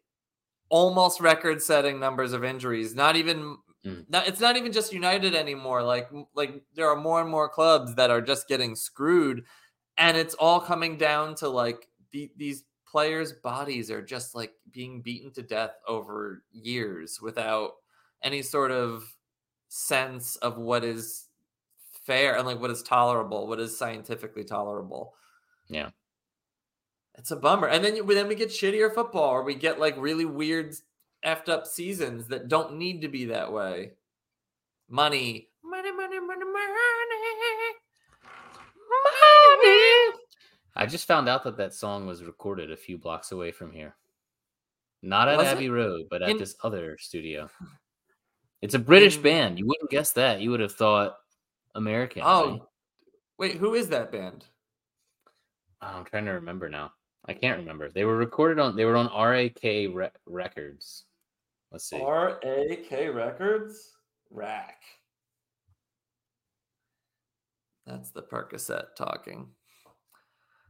almost record setting numbers of injuries. Not even Mm. Now it's not even just United anymore. Like like there are more and more clubs that are just getting screwed, and it's all coming down to like the, these players' bodies are just like being beaten to death over years without any sort of sense of what is fair and like what is tolerable, what is scientifically tolerable. Yeah. It's a bummer. And then then we get shittier football or we get like really weird effed up seasons that don't need to be that way. Money, money, money, money, money, money. I just found out that that song was recorded a few blocks away from here. Not at was Abbey it? Road, but at In... this other studio. It's a British In... band. You wouldn't guess that. You would have thought American. Oh, right? wait, who is that band? Oh, I'm trying to remember now. I can't remember. They were recorded on. They were on RAK Re- Records. Let's see. RAK Records? Rack. That's the Percocet talking.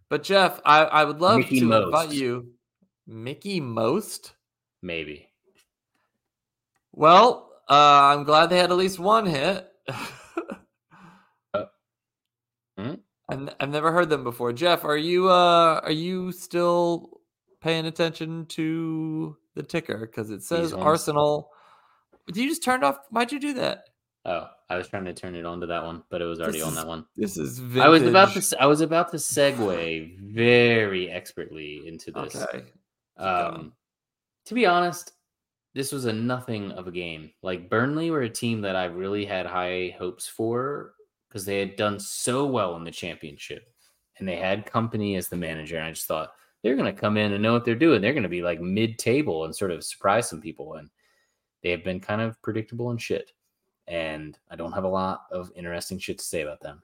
But Jeff, I, I would love Mickey to Most. invite you. Mickie Most? Maybe. Well, uh, I'm glad they had at least one hit. uh, hmm? I've, I've never heard them before. Jeff, are you uh are you still paying attention to the ticker because it says Arsenal. Did you just turn off? Why'd you do that? Oh, I was trying to turn it on to that one, but it was already on that one. This is vintage. I was about to I was about to segue very expertly into this. Okay. Um, to be honest, this was a nothing of a game. Like Burnley were a team that I really had high hopes for because they had done so well in the championship and they had Kompany as the manager. And I just thought, they're going to come in and know what they're doing. They're going to be like mid table and sort of surprise some people. And they have been kind of predictable and shit. And I don't have a lot of interesting shit to say about them.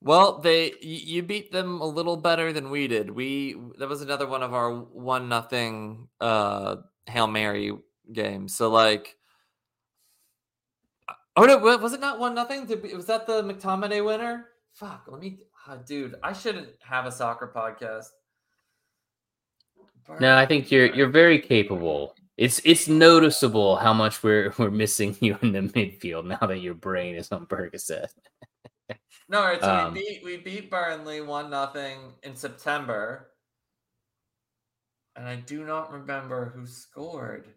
Well, they you beat them a little better than we did. We that was another one of our one nothing uh Hail Mary games. So like Oh no, was it not one nothing? Was that the McTominay winner? Fuck, let me oh, dude, I shouldn't have a soccer podcast. No, I think you're you're very capable. It's it's noticeable how much we're we're missing you in the midfield now that your brain is on Percocet. no, right, so um, we beat we beat Burnley one nothing in September, and I do not remember who scored.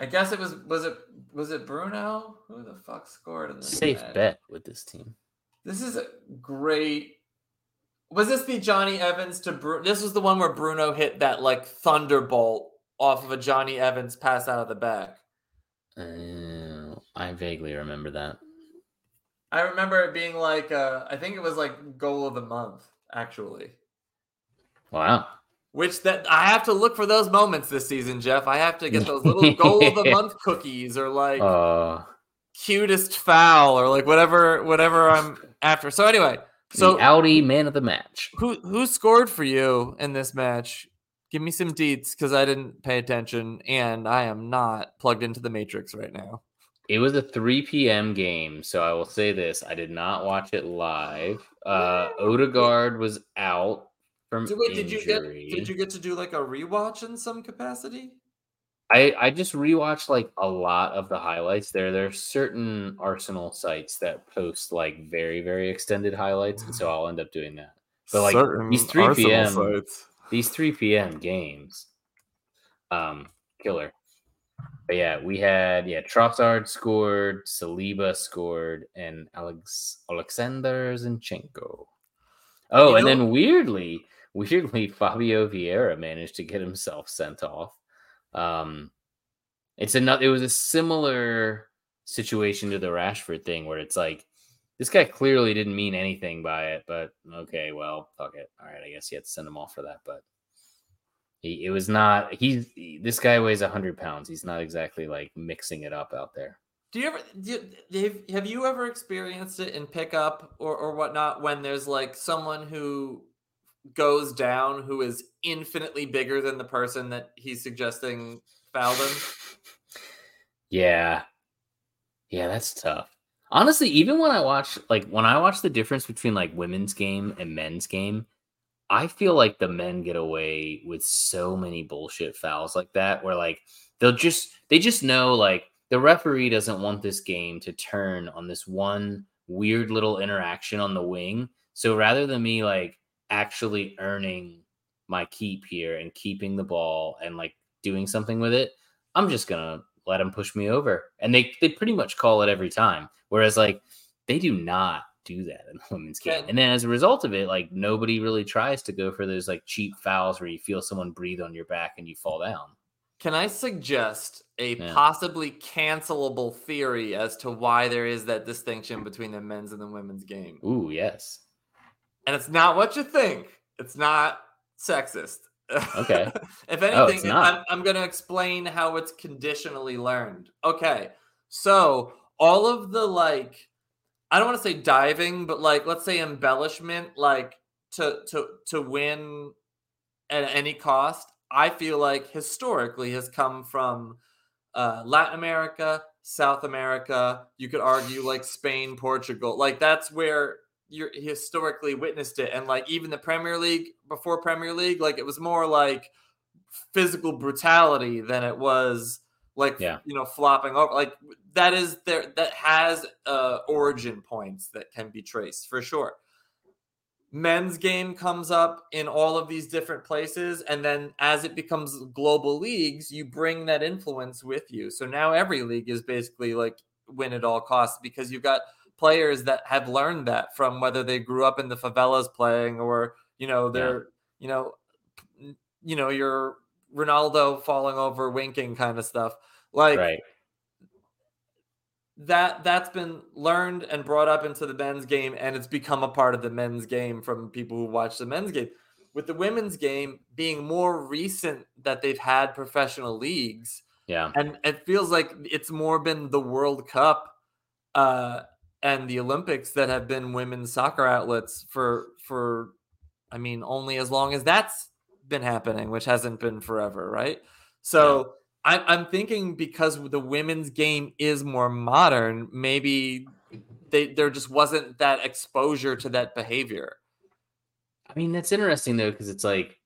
I guess it was was it was it Bruno? Who the fuck scored in this? Safe bet with this team. This is a great was this the Jonny Evans to Bruno? This was the one where Bruno hit that like thunderbolt off of a Jonny Evans pass out of the back. Uh, I vaguely remember that. I remember it being like uh, I think it was like goal of the month actually. Wow. Which that I have to look for those moments this season, Jeff. I have to get those little goal of the month cookies or like uh, cutest foul or like whatever whatever I'm after. So anyway, so the Audi man of the match. who who scored for you in this match? Give me some deets because I didn't pay attention and I am not plugged into the matrix right now. It was a 3 p.m. game, so I will say this: I did not watch it live. Uh, Odegaard was out from So wait, did you get did you get to do like a rewatch in some capacity? I I just rewatched like a lot of the highlights. There, there's certain Arsenal sites that post like very very extended highlights, and so I'll end up doing that. But, like, Certain these 3 Arsenal PM sites. These 3 p.m. games, um, killer. But yeah, we had yeah Trossard scored, Saliba scored, and Alex Alexander Zinchenko. Oh, You and know- then weirdly, weirdly, Fabio Vieira managed to get himself sent off. Um, it's another. It was a similar situation to the Rashford thing, where it's like this guy clearly didn't mean anything by it, but okay, well, fuck it. All right, I guess you had to send him off for that, but he, it was not. He's he- this guy weighs hundred pounds. He's not exactly like mixing it up out there. Do you ever do you, have, have you ever experienced it in pickup or or whatnot when there's like someone who goes down who is infinitely bigger than the person that he's suggesting foul him? Yeah. Yeah, that's tough. Honestly, even when I watch like when I watch the difference between like women's game and men's game, I feel like the men get away with so many bullshit fouls like that where like they'll just they just know like the referee doesn't want this game to turn on this one weird little interaction on the wing. So rather than me like actually earning my keep here and keeping the ball and like doing something with it, I'm just gonna let them push me over. And they they pretty much call it every time. Whereas like they do not do that in the women's game. And then as a result of it, like nobody really tries to go for those like cheap fouls where you feel someone breathe on your back and you fall down. Can I suggest a Yeah. possibly cancelable theory as to why there is that distinction between the men's and the women's game? Ooh, yes. And it's not what you think. It's not sexist. Okay. if Oh, anything, not. I'm, I'm going to explain how it's conditionally learned. Okay. So, all of the like, I don't want to say diving, but like, let's say embellishment, like to to to win at any cost. I feel like historically has come from uh, Latin America, South America. You could argue like Spain, Portugal. Like that's where you're historically witnessed it. And like even the Premier League before Premier League, like it was more like physical brutality than it was like Yeah. you know flopping over. Like that is there that has uh, origin points that can be traced for sure men's game comes up in all of these different places and then as it becomes global leagues you bring that influence with you so now every league is basically like win at all costs because you've got players that have learned that from whether they grew up in the favelas playing or you know they're you know you know your ronaldo falling over winking kind of stuff like right. that that's been learned and brought up into the men's game and it's become a part of the men's game from people who watch the men's game with the women's game being more recent that they've had professional leagues Yeah. and it feels like it's more been the world cup uh and the olympics that have been women's soccer outlets for for i mean only as long as that's been happening which hasn't been forever right so I'm, I'm thinking because the women's game is more modern maybe they there just wasn't that exposure to that behavior I mean, that's interesting though, because it's like,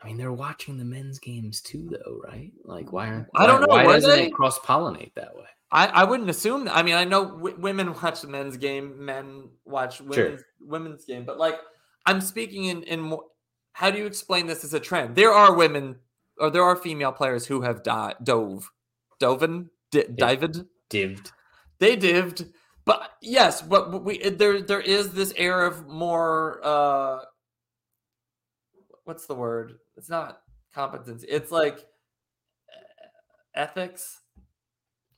I mean, they're watching the men's games too, though, right? Like, why aren't I don't know, Why were doesn't they? it cross pollinate that way? I, I wouldn't assume. I mean, I know w- women watch the men's game, men watch women's women's game, but like I'm speaking in in more. How do you explain this as a trend? There are women or there are female players who have di- dove, doven, di- dived. Dived. They dived, but yes, but but we there there is this air of more. uh What's the word? It's not competence. It's like ethics.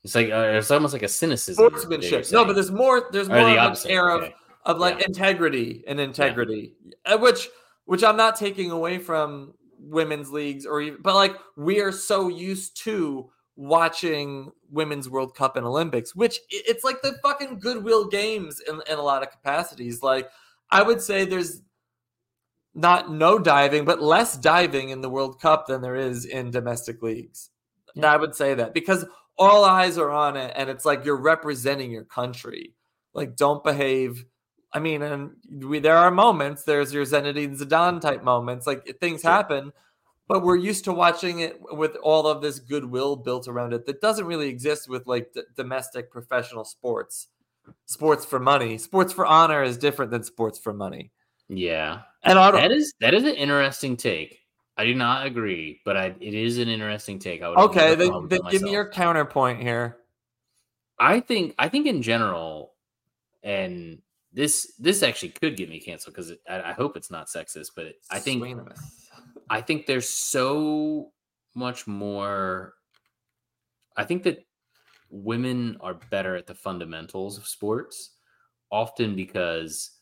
It's like uh, it's almost like a cynicism. sportsmanship. No, but there's more. There's Or more the of an air of okay. of like Yeah. integrity and integrity, uh, which which I'm not taking away from women's leagues or even, but like we are so used to watching women's World Cup and Olympics, which it's like the fucking goodwill games in, in a lot of capacities. Like I would say there's not no diving, but less diving in the World Cup than there is in domestic leagues. Yeah. I would say that because all eyes are on it, and it's like you're representing your country. Like, don't behave. I mean, and we, there are moments. There's your Zinedine Zidane type moments. Like things happen, but we're used to watching it with all of this goodwill built around it that doesn't really exist with like d- domestic professional sports. Sports for money, sports for honor is different than sports for money. Yeah, and that is that is an interesting take. I do not agree, but I, it is an interesting take. i okay, then, then give me your counterpoint here. I think I think in general, and this this actually could get me canceled because I, I, hope it's not sexist, but it, I think I think there's so much more. I think that women are better at the fundamentals of sports, often because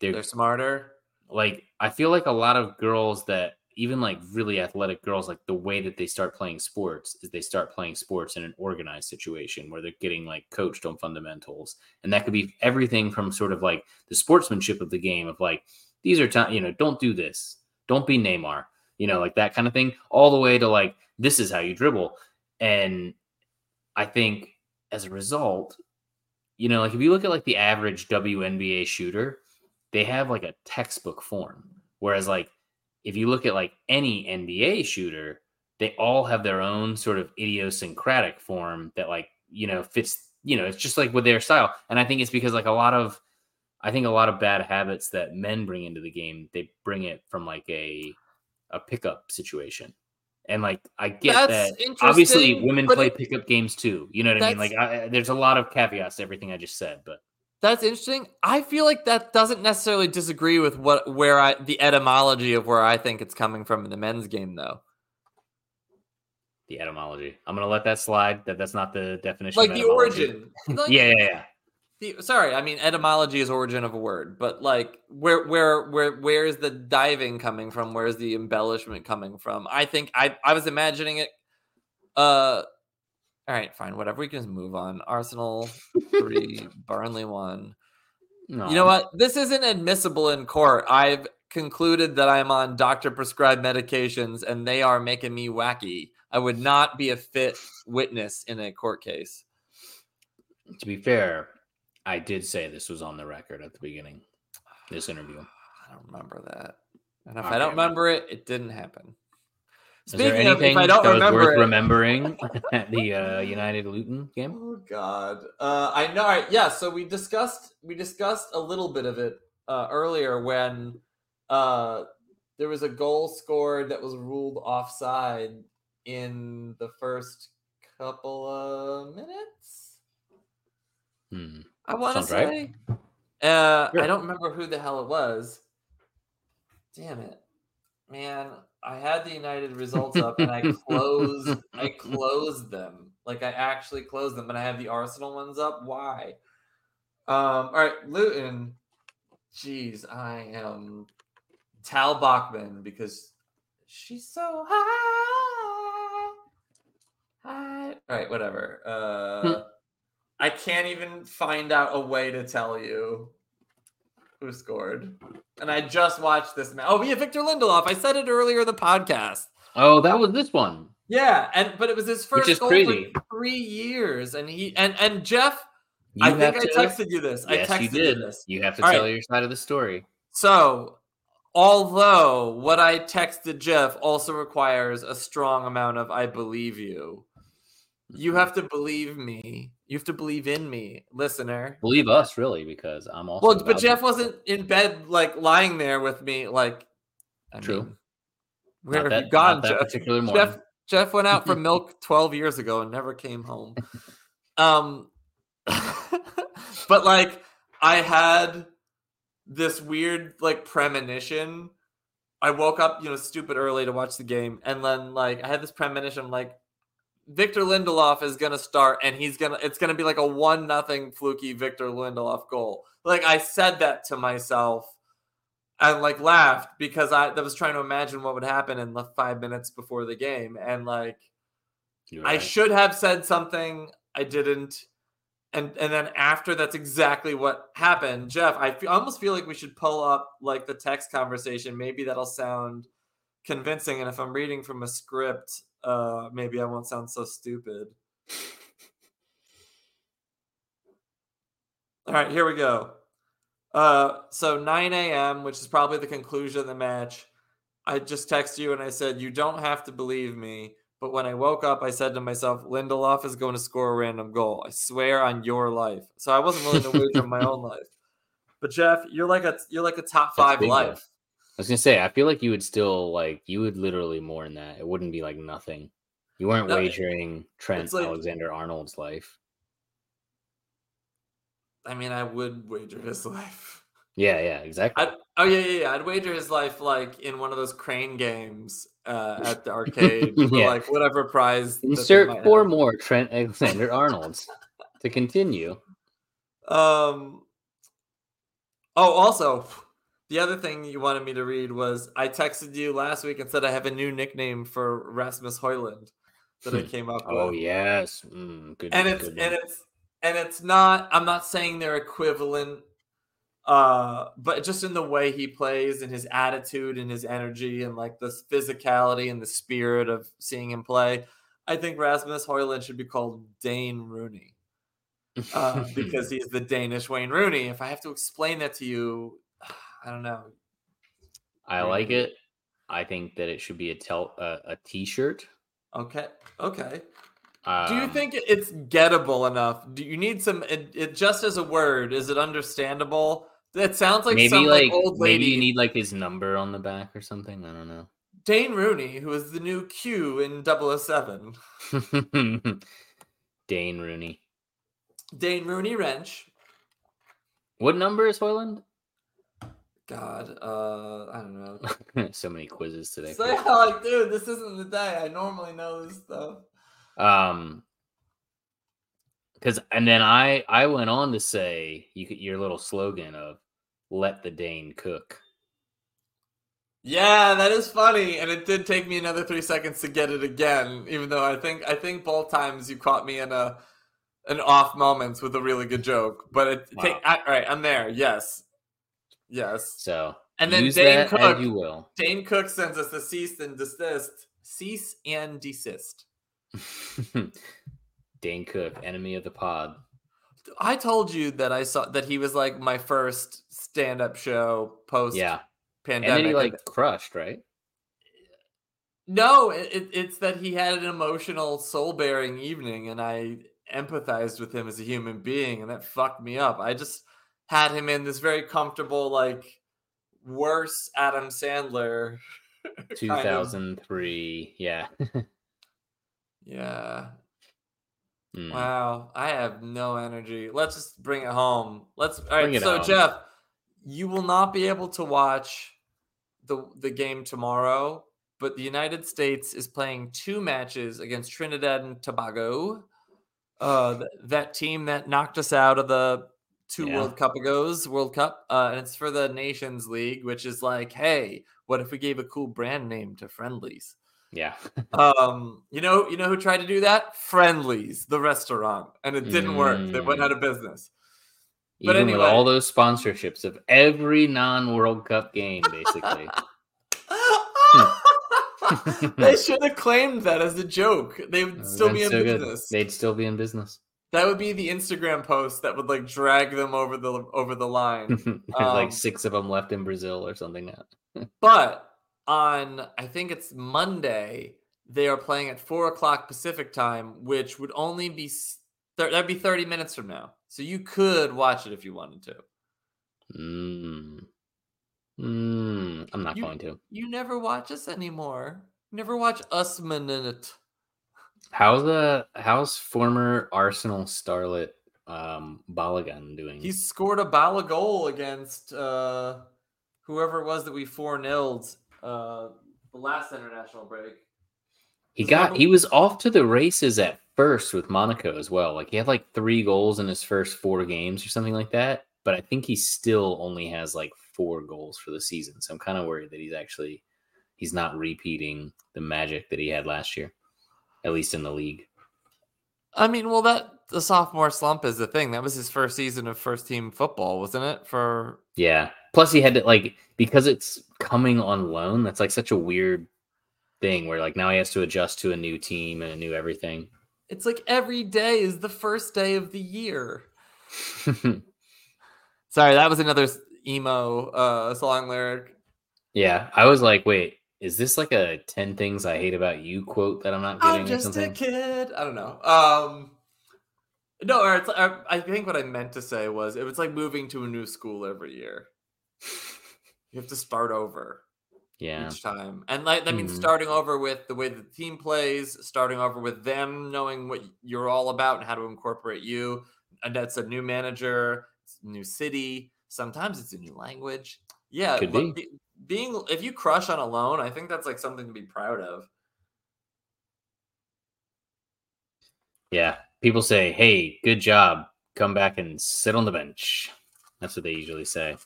they're, they're smarter. Like I feel like a lot of girls that even like really athletic girls, like the way that they start playing sports is they start playing sports in an organized situation where they're getting like coached on fundamentals. And that could be everything from sort of like the sportsmanship of the game of like, these are time, you know, don't do this. Don't be Neymar, you know, like that kind of thing, all the way to like, this is how you dribble. And I think as a result, you know, like if you look at like the average WNBA shooter, they have like a textbook form. Whereas like if you look at like any NBA shooter, they all have their own sort of idiosyncratic form that like, you know, fits, you know, it's just like with their style. And I think it's because like a lot of I think a lot of bad habits that men bring into the game, they bring it from like a a pickup situation. And like I get that's that obviously women play it, pickup games too. You know what I mean? Like I, there's a lot of caveats to everything I just said, but that's interesting. I feel like that doesn't necessarily disagree with what where I the etymology of where I think it's coming from in the men's game though. The etymology. I'm gonna let that slide. That that's not the definition. Like the origin. Like, yeah, yeah, yeah. The, sorry, I mean etymology is origin of a word, but like where where where where is the diving coming from? Where is the embellishment coming from? I think I I was imagining it uh all right, fine, whatever. We can just move on. Arsenal three, Burnley one. No. You know what? This isn't admissible in court. I've concluded that I'm on doctor prescribed medications and they are making me wacky. I would not be a fit witness in a court case. To be fair, I did say this was on the record at the beginning. This interview. I don't remember that. And if okay, I don't remember it, it didn't happen. Speaking Is there anything of, if I don't that remember was worth it, remembering at the uh, United Luton game? Oh God, uh, I know. Right, yeah, so we discussed we discussed a little bit of it uh, earlier when uh, there was a goal scored that was ruled offside in the first couple of minutes. Hmm. I want to say. Right. Uh, sure. I don't remember who the hell it was. Damn it, man! I had the United results up and I closed I closed them. Like I actually closed them, but I have the Arsenal ones up. Why? Um, all right, Luton. Jeez, I am Tal Bachman because she's so high. High. All right, whatever. Uh, hmm. I can't even find out a way to tell you who scored. And I just watched this match. Oh, yeah, Victor Lindelof. I said it earlier in the podcast. Oh, that was this one. Yeah, and but it was his first goal crazy. for three years, and he and and Jeff. You I think to, I texted you this. Yes, I texted you did. You, this. you have to All tell right. your side of the story. So, although what I texted Jeff also requires a strong amount of "I believe you," you have to believe me you have to believe in me, listener. Believe us, really, because I'm also. Well, but Jeff wasn't in bed, like lying there with me, like. I True. Mean, where not have that, you gone, Jeff? Jeff? Jeff went out for milk 12 years ago and never came home. um, but like, I had this weird like premonition. I woke up, you know, stupid early to watch the game, and then like I had this premonition, like Victor Lindelof is gonna start, and he's gonna it's gonna be like a one nothing fluky Victor Lindelof goal. Like I said that to myself and like laughed because I, was trying to imagine what would happen in the five minutes before the game, and like You're I should have said something. I didn't. And and then after that's exactly what happened. Jeff, I almost feel like we should pull up like the text conversation. Maybe that'll sound convincing. And if I'm reading from a script, uh, maybe I won't sound so stupid. All right, here we go. Uh, so 9 a.m., which is probably the conclusion of the match. I just texted you and I said, You don't have to believe me. But when I woke up, I said to myself, Lindelof is going to score a random goal. I swear on your life. So I wasn't willing to wager on my own life. But Jeff, you're like a you're like a top That's five life. I was gonna say, I feel like you would still like you would literally mourn that. It wouldn't be like nothing. You weren't No, wagering Trent like- Alexander Arnold's life. I mean, I would wager his life. Yeah, yeah, exactly. I'd, oh yeah, yeah, yeah. I'd wager his life like in one of those crane games uh, at the arcade, for, Yeah. like whatever prize. Insert four have. more Trent Alexander Arnold's to continue. Um. Oh, also, the other thing you wanted me to read was I texted you last week and said I have a new nickname for Rasmus Højlund that I Hmm. came up Oh with. Oh yes, mm, good. and it's good and one. it's and it's not. I'm not saying they're equivalent, uh, but just in the way he plays and his attitude and his energy and like the physicality and the spirit of seeing him play, I think Rasmus Højlund should be called Dane Rooney uh, because he's the Danish Wayne Rooney. If I have to explain that to you, I don't know. I like it. I think that it should be a tel- uh, a T-shirt. Okay, okay. Um, Do you think it's gettable enough? Do you need some? It, it just as a word, is it understandable? That sounds like maybe some like, like, old lady. maybe you need like his number on the back or something? I don't know. Dane Rooney, who is the new Q in 007. Dane Rooney. Dane Rooney Wrench. What number is Højlund? God, uh, I don't know. so many quizzes today. So yeah, like, dude, this isn't the day. I normally know this stuff. um because and then i i went on to say you could your little slogan of let the dane cook Yeah, that is funny, and it did take me another three seconds to get it again. Even though I think I think both times you caught me in a an off moments with a really good joke. But it Wow. take I, all right. I'm there. Yes, yes. so And then use Dane that Cook- as you will Dane Cook sends us a cease and desist. Cease and desist. dane cook enemy of the pod I told you that I saw that he was like my first stand up show post yeah and pandemic. then he like crushed right No, it, it- it's that he had an emotional, soul bearing evening, and I empathized with him as a human being, and that fucked me up. I just had him in this very comfortable, like, worse Adam Sandler. kind of- 2003 yeah Yeah. Mm. Wow. I have no energy. Let's just bring it home. Let's. All Bring right. So, home. Jeff, you will not be able to watch the the game tomorrow, but the United States is playing two matches against Trinidad and Tobago. Uh, th- that team that knocked us out of the two Yeah. World Cup ago's World Cup, uh, and it's for the Nations League, which is like, hey, what if we gave a cool brand name to friendlies? yeah Um, you know, you know who tried to do that? Friendlies, the restaurant, and it didn't work. They went Mm. out of business. But even anyway. all those sponsorships of every non-world cup game basically they should have claimed that as a joke. They would still be in so good. business. they'd still be in business That would be the Instagram post that would like drag them over the over the line. There's Um, like six of them left in Brazil or something now. but on I think it's Monday, they are playing at four o'clock Pacific time, which would only be thir- that'd be thirty minutes from now. So you could watch it if you wanted to. Mm. Mm. I'm not You- going to. You never watch us anymore. You never watch us minute. How's the how's former Arsenal starlet um Balogun doing? He scored a ball goal against uh, whoever it was that we 4 0 uh, the last international break. he was got he was off to the races at first with Monaco as well. Like he had like three goals in his first four games or something like that. But I think he still only has like four goals for the season. So I'm kind of worried that he's actually he's not repeating the magic that he had last year. At least in the league. I mean, well, that the sophomore slump is the thing. That was his first season of first team football, wasn't it? For yeah. Plus, he had to like because it's coming on loan. That's like such a weird thing where like now he has to adjust to a new team and a new everything. It's like every day is the first day of the year. Sorry, that was another emo uh song lyric. Yeah, I was like, wait, is this like a 10 things I hate about you quote that I'm not getting? I'm just a kid. I don't know. Um no, or it's, or I think what I meant to say was it was like moving to a new school every year. You have to start over. Yeah. Each time. And like that means Mhm. starting over with the way the team plays, starting over with them knowing what you're all about and how to incorporate you. And that's a new manager, it's a new city. Sometimes it's a new language. Yeah, Could be. be- being if you crush on a loan, I think that's like something to be proud of. Yeah. People say, hey, good job. Come back and sit on the bench. That's what they usually say.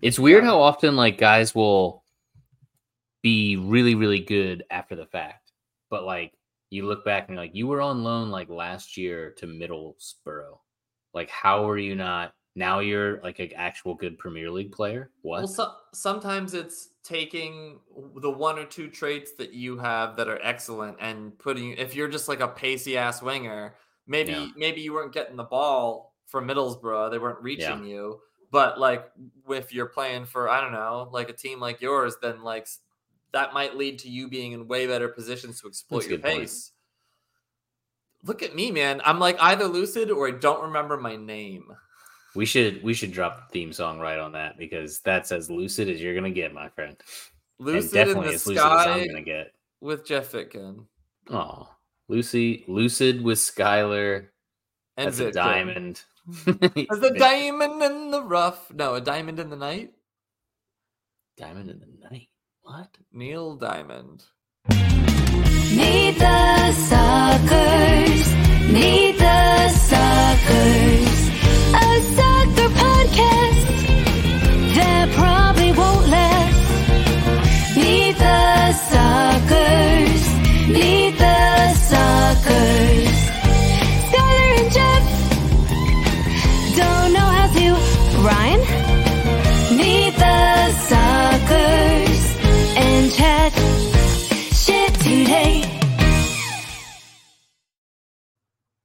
It's weird how often like guys will be really, really good after the fact. But like you look back and like, you were on loan like last year to Middlesbrough. Like, how are you not now you're like an actual good Premier League player? What? Well, so, sometimes it's taking the one or two traits that you have that are excellent and putting. If you're just like a pacey ass winger, maybe Yeah. maybe you weren't getting the ball for Middlesbrough, they weren't reaching you. But like if you're playing for I don't know, like a team like yours, then like that might lead to you being in way better positions to exploit That's your good point. pace. Look at me, man. I'm like either lucid or I don't remember my name. We should we should drop the theme song right on that because that's as lucid as you're gonna get, my friend. Lucid and in definitely the as lucid as I'm gonna get. with Jeff Fitkin. Oh, Lucy, lucid with Schuyler. And That's a diamond. As a diamond in the rough. No, a diamond in the night. diamond in the night. What? Neil Diamond. Meet the Soccers. Meet the Soccers a soccer podcast that probably won't last. Meet the Soccers, Meet the Soccers. Schuyler and Jeff don't know how to rhyme. Meet the Soccers and chat shit today.